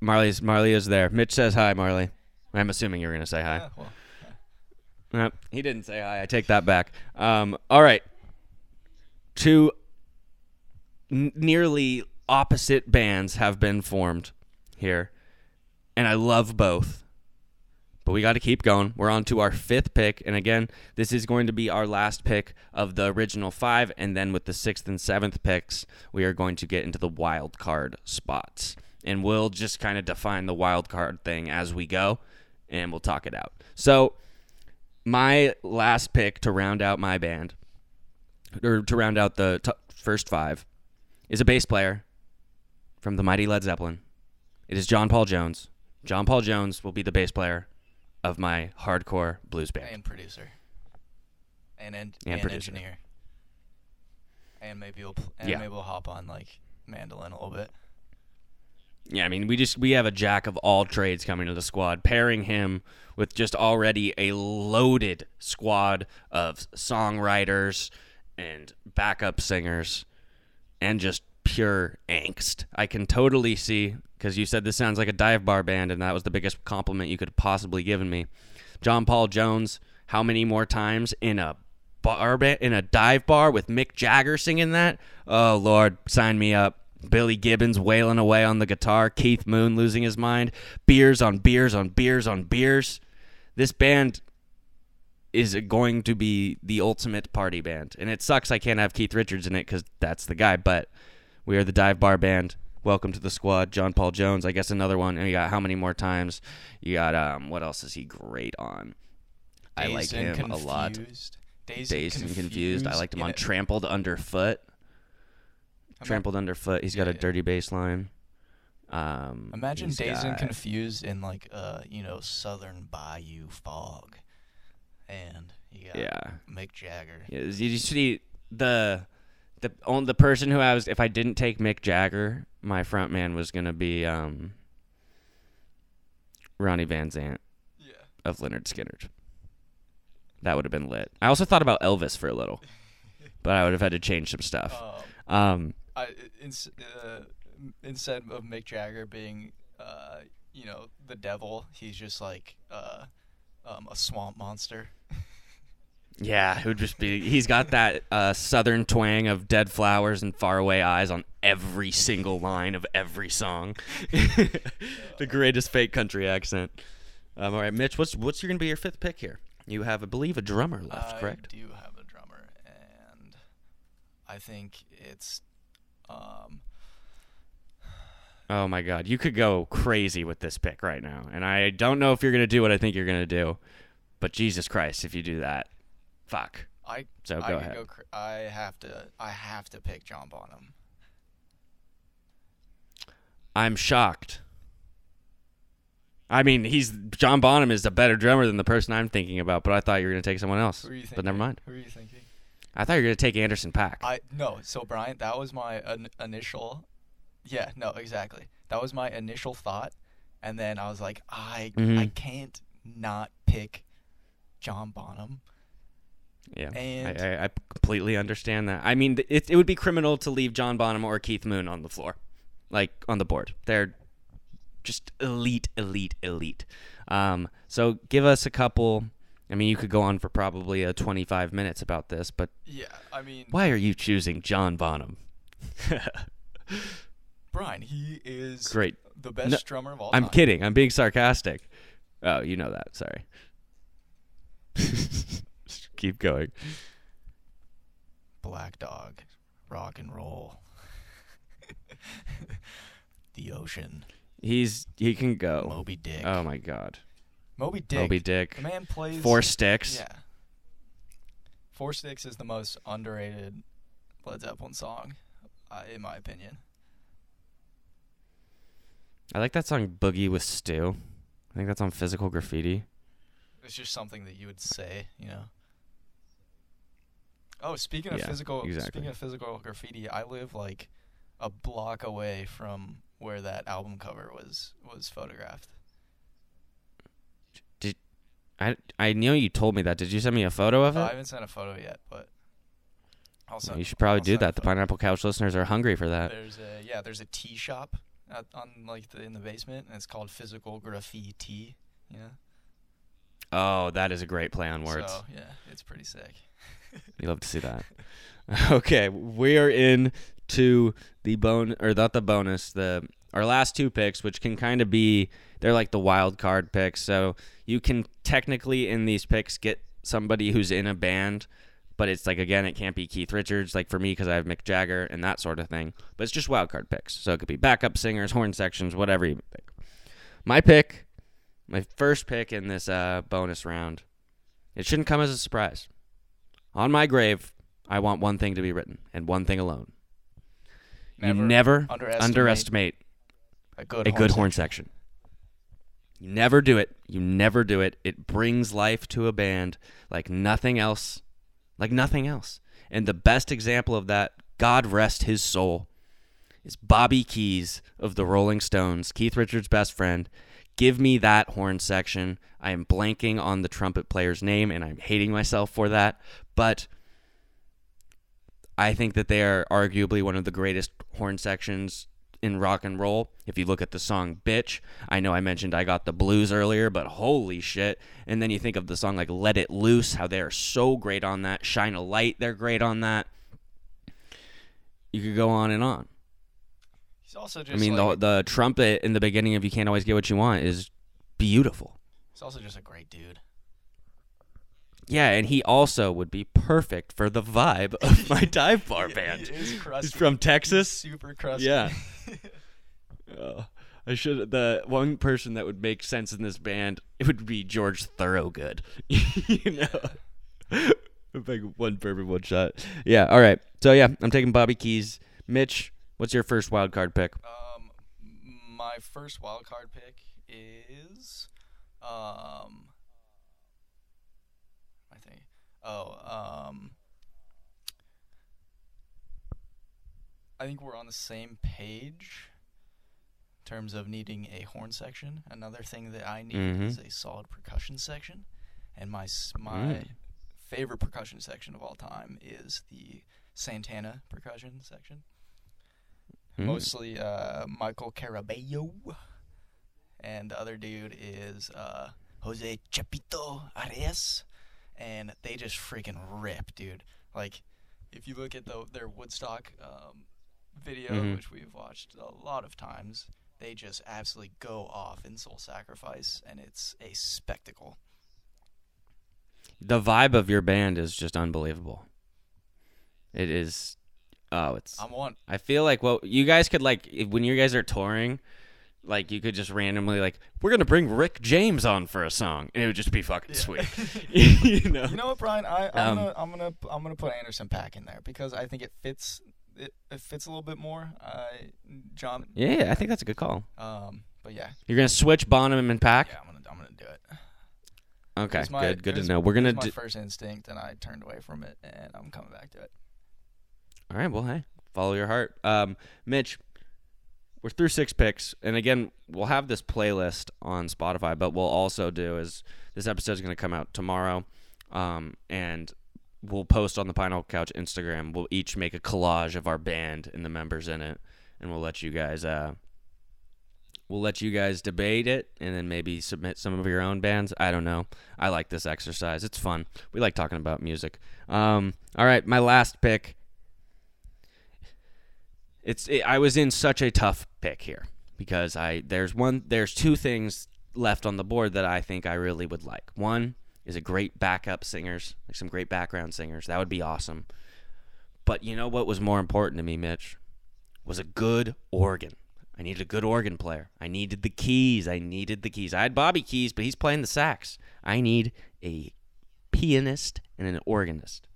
Marley's Marley is there. Mitch says hi, Marley. I'm assuming you're gonna say hi. Yeah, well, (laughs) Uh, he didn't say hi. I take that back. Um, all right. Two n- nearly opposite bands have been formed here, and I love both. But we got to keep going. We're on to our fifth pick, and again, this is going to be our last pick of the original five, and then with the sixth and seventh picks, we are going to get into the wild card spots, and we'll just kind of define the wild card thing as we go, and we'll talk it out. So my last pick to round out my band, or to round out the t- first five, is a bass player from the mighty Led Zeppelin. It is John Paul Jones. John Paul Jones will be the bass player of my hardcore blues band. and producer, and en- And and, producer. engineer, and maybe we'll pl- and Yeah. maybe we'll hop on like mandolin a little bit. Yeah, I mean, we just we have a jack of all trades coming to the squad, pairing him with just already a loaded squad of songwriters and backup singers and just pure angst. I can totally see because you said this sounds like a dive bar band, and that was the biggest compliment you could have possibly given me. John Paul Jones, how many more times in a bar ba- in a dive bar with Mick Jagger singing that? Oh Lord, sign me up. Billy Gibbons wailing away on the guitar, Keith Moon losing his mind, beers on beers on beers on beers. This band is going to be the ultimate party band. And it sucks I can't have Keith Richards in it because that's the guy, but we are the Dive Bar Band. Welcome to the squad. John Paul Jones, I guess another one. And you got how many more times? You got, um, what else is he great on? I like Dazed and him a lot. Confused. Dazed, Dazed and confused. I liked him on. Trampled Underfoot. Ima- Trampled Underfoot. He's got a Yeah. dirty bass line. Um, Imagine Dazed and Confused in like uh you know southern bayou fog, and you got Yeah. Mick Jagger. Yeah, you see the the on the person who I was if I didn't take Mick Jagger, my front man was gonna be um Ronnie Van Zant Yeah. of Lynyrd Skynyrd. That would have been lit. I also thought about Elvis for a little, (laughs) but I would have had to change some stuff. Um, Um, I ins- uh, instead of Mick Jagger being uh you know the devil, he's just like uh um, a swamp monster. (laughs) yeah, it would just be. He's got that uh, southern twang of Dead Flowers and Faraway Eyes on every single line of every song. (laughs) the greatest fake country accent. Um, all right, Mitch, what's what's gonna be your fifth pick here? You have, I believe, a drummer left, I correct? I do have a drummer, and I think it's um Oh my God, you could go crazy with this pick right now, and I don't know if you're gonna do what I think you're gonna do, but Jesus Christ, if you do that, fuck. I So I go ahead. go cr- I have to I have to pick John Bonham. I'm shocked. I mean, he's John Bonham is a better drummer than the person I'm thinking about, but I thought you were gonna take someone else. Who are you thinking? But never mind. Who are you thinking? I thought you were gonna take Anderson Paak. I no. So Brian, that was my in- initial. Yeah, no, exactly. That was my initial thought, and then I was like, I I Mhm. can't not pick John Bonham. Yeah, and- I, I, I completely understand that. I mean, it, it would be criminal to leave John Bonham or Keith Moon on the floor, like on the board. They're just elite, elite, elite. Um, so give us a couple. I mean, you could go on for probably uh, 25 minutes about this, but Yeah, I mean, why are you choosing John Bonham? (laughs) Brian, he is Great. the best No, drummer of all time. I'm time. kidding. I'm being sarcastic. Oh, you know that. Sorry. (laughs) Keep going. Black Dog, rock and roll. (laughs) the ocean, He's he can go. Moby Dick. Oh my god. Moby Dick. Moby Dick. The man plays Four sticks. Yeah. Four Sticks is the most underrated Led Zeppelin song, uh, in my opinion. I like that song Boogie with Stu." I think that's on Physical Graffiti. It's just something that you would say, you know. Oh, speaking of Yeah, physical, exactly. speaking of physical graffiti, I live like a block away from where that album cover was was photographed. Did I I know you told me that. Did you send me a photo of Oh, I haven't sent a photo yet, but also you should probably do that. The Pineapple. Pineapple Couch listeners are hungry for that. There's a yeah, there's a tea shop at, on like the, in the basement, and it's called Physical Graffiti Tea. Yeah. Oh, that is a great play on words. So yeah, it's pretty sick. You love to see that. (laughs) okay, we are in to the bone or not the bonus, the our last two picks, which can kind of be they're like the wild card picks. So you can technically in these picks get somebody who's in a band, but it's like again it can't be Keith Richards like for me because I have Mick Jagger and that sort of thing. But it's just wild card picks. So it could be backup singers, horn sections, whatever you pick. My pick, my first pick in this uh, bonus round, it shouldn't come as a surprise. On my grave, I want one thing to be written, and one thing alone. you never underestimate underestimate a good a horn good horn section. section. You never do it. You never do it. It brings life to a band like nothing else. Like nothing else. And the best example of that, God rest his soul, is Bobby Keys of the Rolling Stones, Keith Richards' best friend. Give me that horn section. I am blanking on the trumpet player's name and I'm hating myself for that. But I think that they are arguably one of the greatest horn sections in rock and roll. If you look at the song Bitch, I know I mentioned I got the blues earlier, but holy shit. And then you think of the song like Let It Loose, how they are so great on that. Shine a Light, they're great on that. You could go on and on. He's also just I mean, like, the, the trumpet in the beginning of You Can't Always Get What You Want is beautiful. he's also just a great dude. Yeah, and he also would be perfect for the vibe of (laughs) my dive bar band. He is crusty. He's from Texas. Super crusty. Yeah. Uh, (laughs) I should the one person that would make sense in this band it would be George Thorogood. (laughs) you know, like one perfect one shot. Yeah. All right. So yeah, I'm taking Bobby Keys. Mitch, what's your first wild card pick? Um, my first wild card pick is, um, I think. Oh, um, I think we're on the same page in terms of needing a horn section. Another thing that I need Mhm. is a solid percussion section, and my my Mm. favorite percussion section of all time is the Santana percussion section Hmm. mostly uh, Michael Carabello, and the other dude is uh, Jose Chepito Areas, and they just freaking rip, dude. Like, if you look at the, their Woodstock um, video, Mhm. which we've watched a lot of times, they just absolutely go off in Soul Sacrifice, and it's a spectacle. The vibe of your band is just unbelievable. It is. Oh, it's. I'm one. I feel like well, you guys could like if, when you guys are touring, like you could just randomly like we're gonna bring Rick James on for a song, and it would just be fucking sweet. (laughs) (laughs) you know. You know what, Brian? I, I'm, Um, gonna, I'm gonna I'm gonna put Anderson Paak in there because I think it fits it, it fits a little bit more. Uh, John. Yeah, I think that's a good call. Um, but yeah, You're gonna switch Bonham and Paak. yeah, I'm gonna I'm gonna do it. Okay, my- good, good to know. We're gonna. my Do, first instinct, and I turned away from it, and I'm coming back to it. All right, well, hey, follow your heart. Um, Mitch, we're through six picks, and again, we'll have this playlist on Spotify, but we'll also do is this episode is gonna come out tomorrow, um, and we'll post on the Pineapple Couch Instagram. We'll each make a collage of our band and the members in it, and we'll let you guys. Uh, we'll let you guys debate it, and then maybe submit some of your own bands. I don't know. I like this exercise. It's fun. We like talking about music. Um, all right, my last pick. It's it, I was in such a tough pick here because I there's one there's two things left on the board that I think I really would like. One is a great backup singers, like some great background singers. That would be awesome. But you know what was more important to me, Mitch? Was a good organ. I needed a good organ player. I needed the keys. I needed the keys. I had Bobby Keys, but he's playing the sax. I need a pianist and an organist.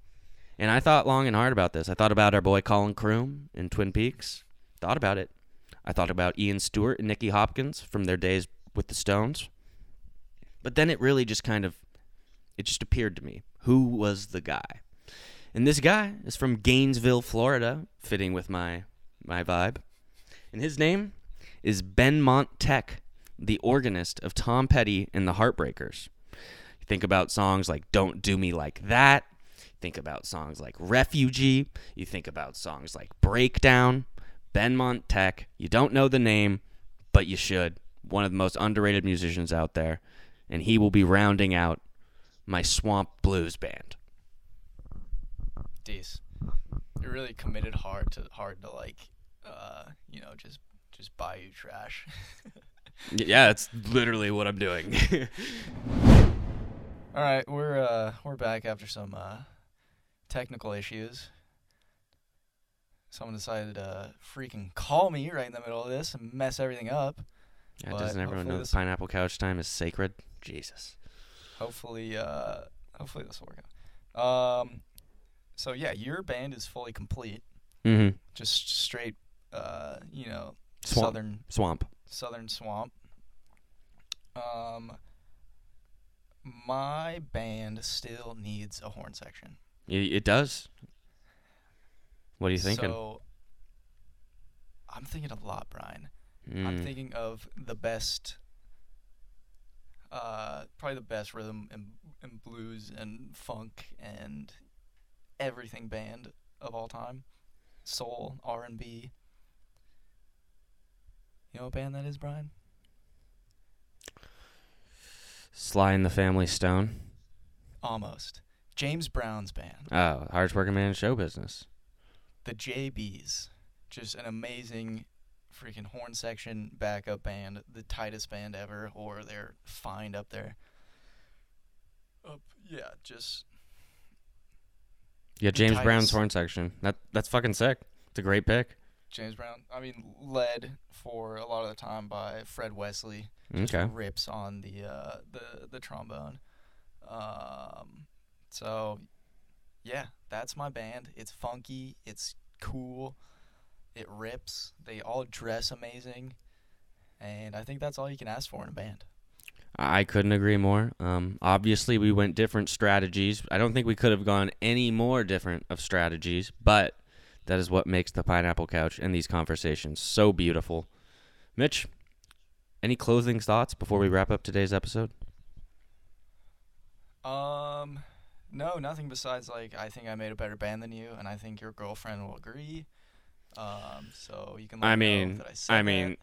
And I thought long and hard about this. I thought about our boy Colin Croom in Twin Peaks. Thought about it. I thought about Ian Stewart and Nicky Hopkins from their days with the Stones. But then it really just kind of it just appeared to me. Who was the guy? And this guy is from Gainesville, Florida, fitting with my my vibe. And his name is Benmont Tench, the organist of Tom Petty and the Heartbreakers. Think about songs like Don't Do Me Like That. Think about songs like Refugee. You think about songs like Breakdown, Benmont Tench. You don't know the name, but you should. One of the most underrated musicians out there. And he will be rounding out my Swamp Blues band. Deez. You're really committed hard to hard to like uh, you know, just just buy you trash. (laughs) Yeah, that's literally what I'm doing. (laughs) All right, we're uh we're back after some uh technical issues. Someone decided to freaking call me right in the middle of this and mess everything up. Yeah, But doesn't everyone know the pineapple couch time is sacred? Jesus. Hopefully uh hopefully this will work out. Um so yeah, your band is fully complete. Mm-hmm. Just straight uh, you know, Swamp. southern Swamp. Southern Swamp. Um, my band still needs a horn section. It does. What are you thinking? So I'm thinking a lot, Brian. Mm. I'm thinking of the best, uh, probably the best rhythm and, and blues and funk and everything band of all time, soul, R and B. You know what band that is, Brian? Sly and the Family Stone. Almost. James Brown's band, Oh, hardest working man in show business. the JBs. Just an amazing freaking horn section backup band, the tightest band ever, or they're fine up there. Up, yeah, just Yeah, James Brown's horn section. That that's fucking sick. It's a great pick. James Brown. I mean, led for a lot of the time by Fred Wesley. Okay. Rips on the uh, the the trombone. Um, so yeah, that's my band. It's funky. It's cool. It rips. They all dress amazing, and I think that's all you can ask for in a band. I couldn't agree more. Um, obviously, we went different strategies. I don't think we could have gone any more different of strategies, but that is what makes the pineapple couch and these conversations so beautiful. Mitch, any closing thoughts before we wrap up today's episode? Um, no, nothing besides like I think I made a better band than you, and I think your girlfriend will agree. Um, so you can. Let I mean, that I, said I that. mean,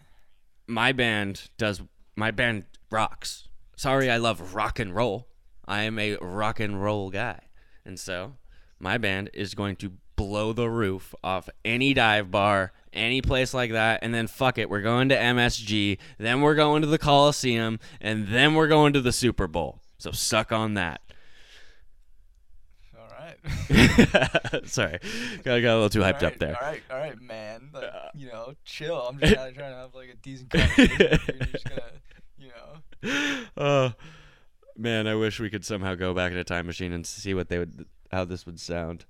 my band does. My band rocks. Sorry, I love rock and roll. I am a rock and roll guy, and so my band is going to blow the roof off any dive bar, any place like that, and then fuck it, we're going to MSG, then we're going to the Coliseum, and then we're going to the Super Bowl. So suck on that. Right. (laughs) Sorry, got, got a little too hyped All up there. All right, all right, man. Like, Uh, you know, chill. I'm just trying to have like a decent (laughs) conversation. You're just gonna, you know. (laughs) Oh man, I wish we could somehow go back in a time machine and see what they would, how this would sound.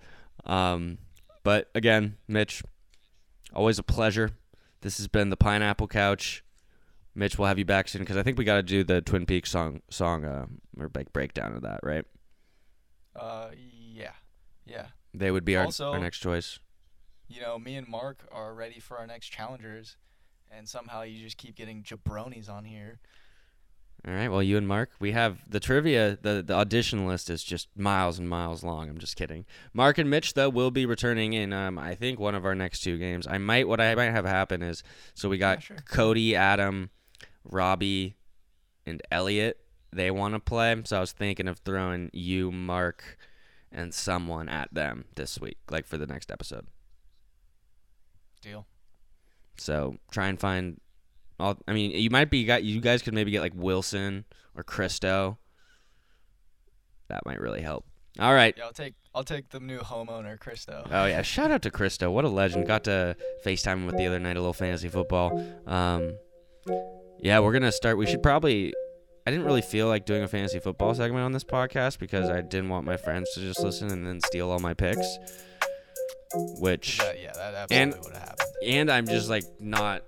Um, but again, Mitch, always a pleasure. This has been the Pineapple Couch. Mitch, we'll have you back soon because I think we got to do the Twin Peaks song, song, uh, or like breakdown of that, right? Uh, yeah. They would be our, Also- our next choice. You know, me and Mark are ready for our next challengers, and somehow you just keep getting jabronis on here. All right. Well, you and Mark, we have the trivia. the The audition list is just miles and miles long. I'm just kidding. Mark and Mitch though will be returning in. Um, I think one of our next two games. I might. What I might have happen is so we got Yeah, sure. Cody, Adam, Robbie, and Elliot. They want to play. So I was thinking of throwing you, Mark, and someone at them this week, like for the next episode. Deal. So try and find. All, I mean, you might be got. You guys could maybe get like Wilson or Christo. That might really help. All right. Yeah, I'll take I'll take the new homeowner, Christo. Oh yeah, shout out to Christo. What a legend. Got to FaceTime him with the other night a little fantasy football. Um, yeah, we're gonna start. We should probably. I didn't really feel like doing a fantasy football segment on this podcast because I didn't want my friends to just listen and then steal all my picks. Which That, yeah, that And- absolutely would have happened. and I'm just like not.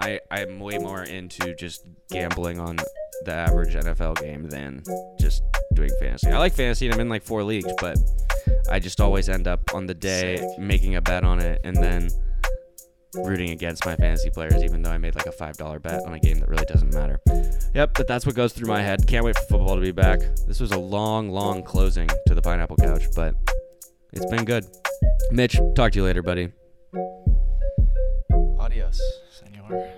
I I'm way more into just gambling on the average NFL game than just doing fantasy. I like fantasy and I'm in like four leagues, but I just always end up on the day Sick. making a bet on it and then rooting against my fantasy players, even though I made like a five dollar bet on a game that really doesn't matter. Yep, but that's what goes through my head. Can't wait for football to be back. This was a long, long closing to the pineapple couch, but it's been good. Mitch, talk to you later, buddy. Adios, senor.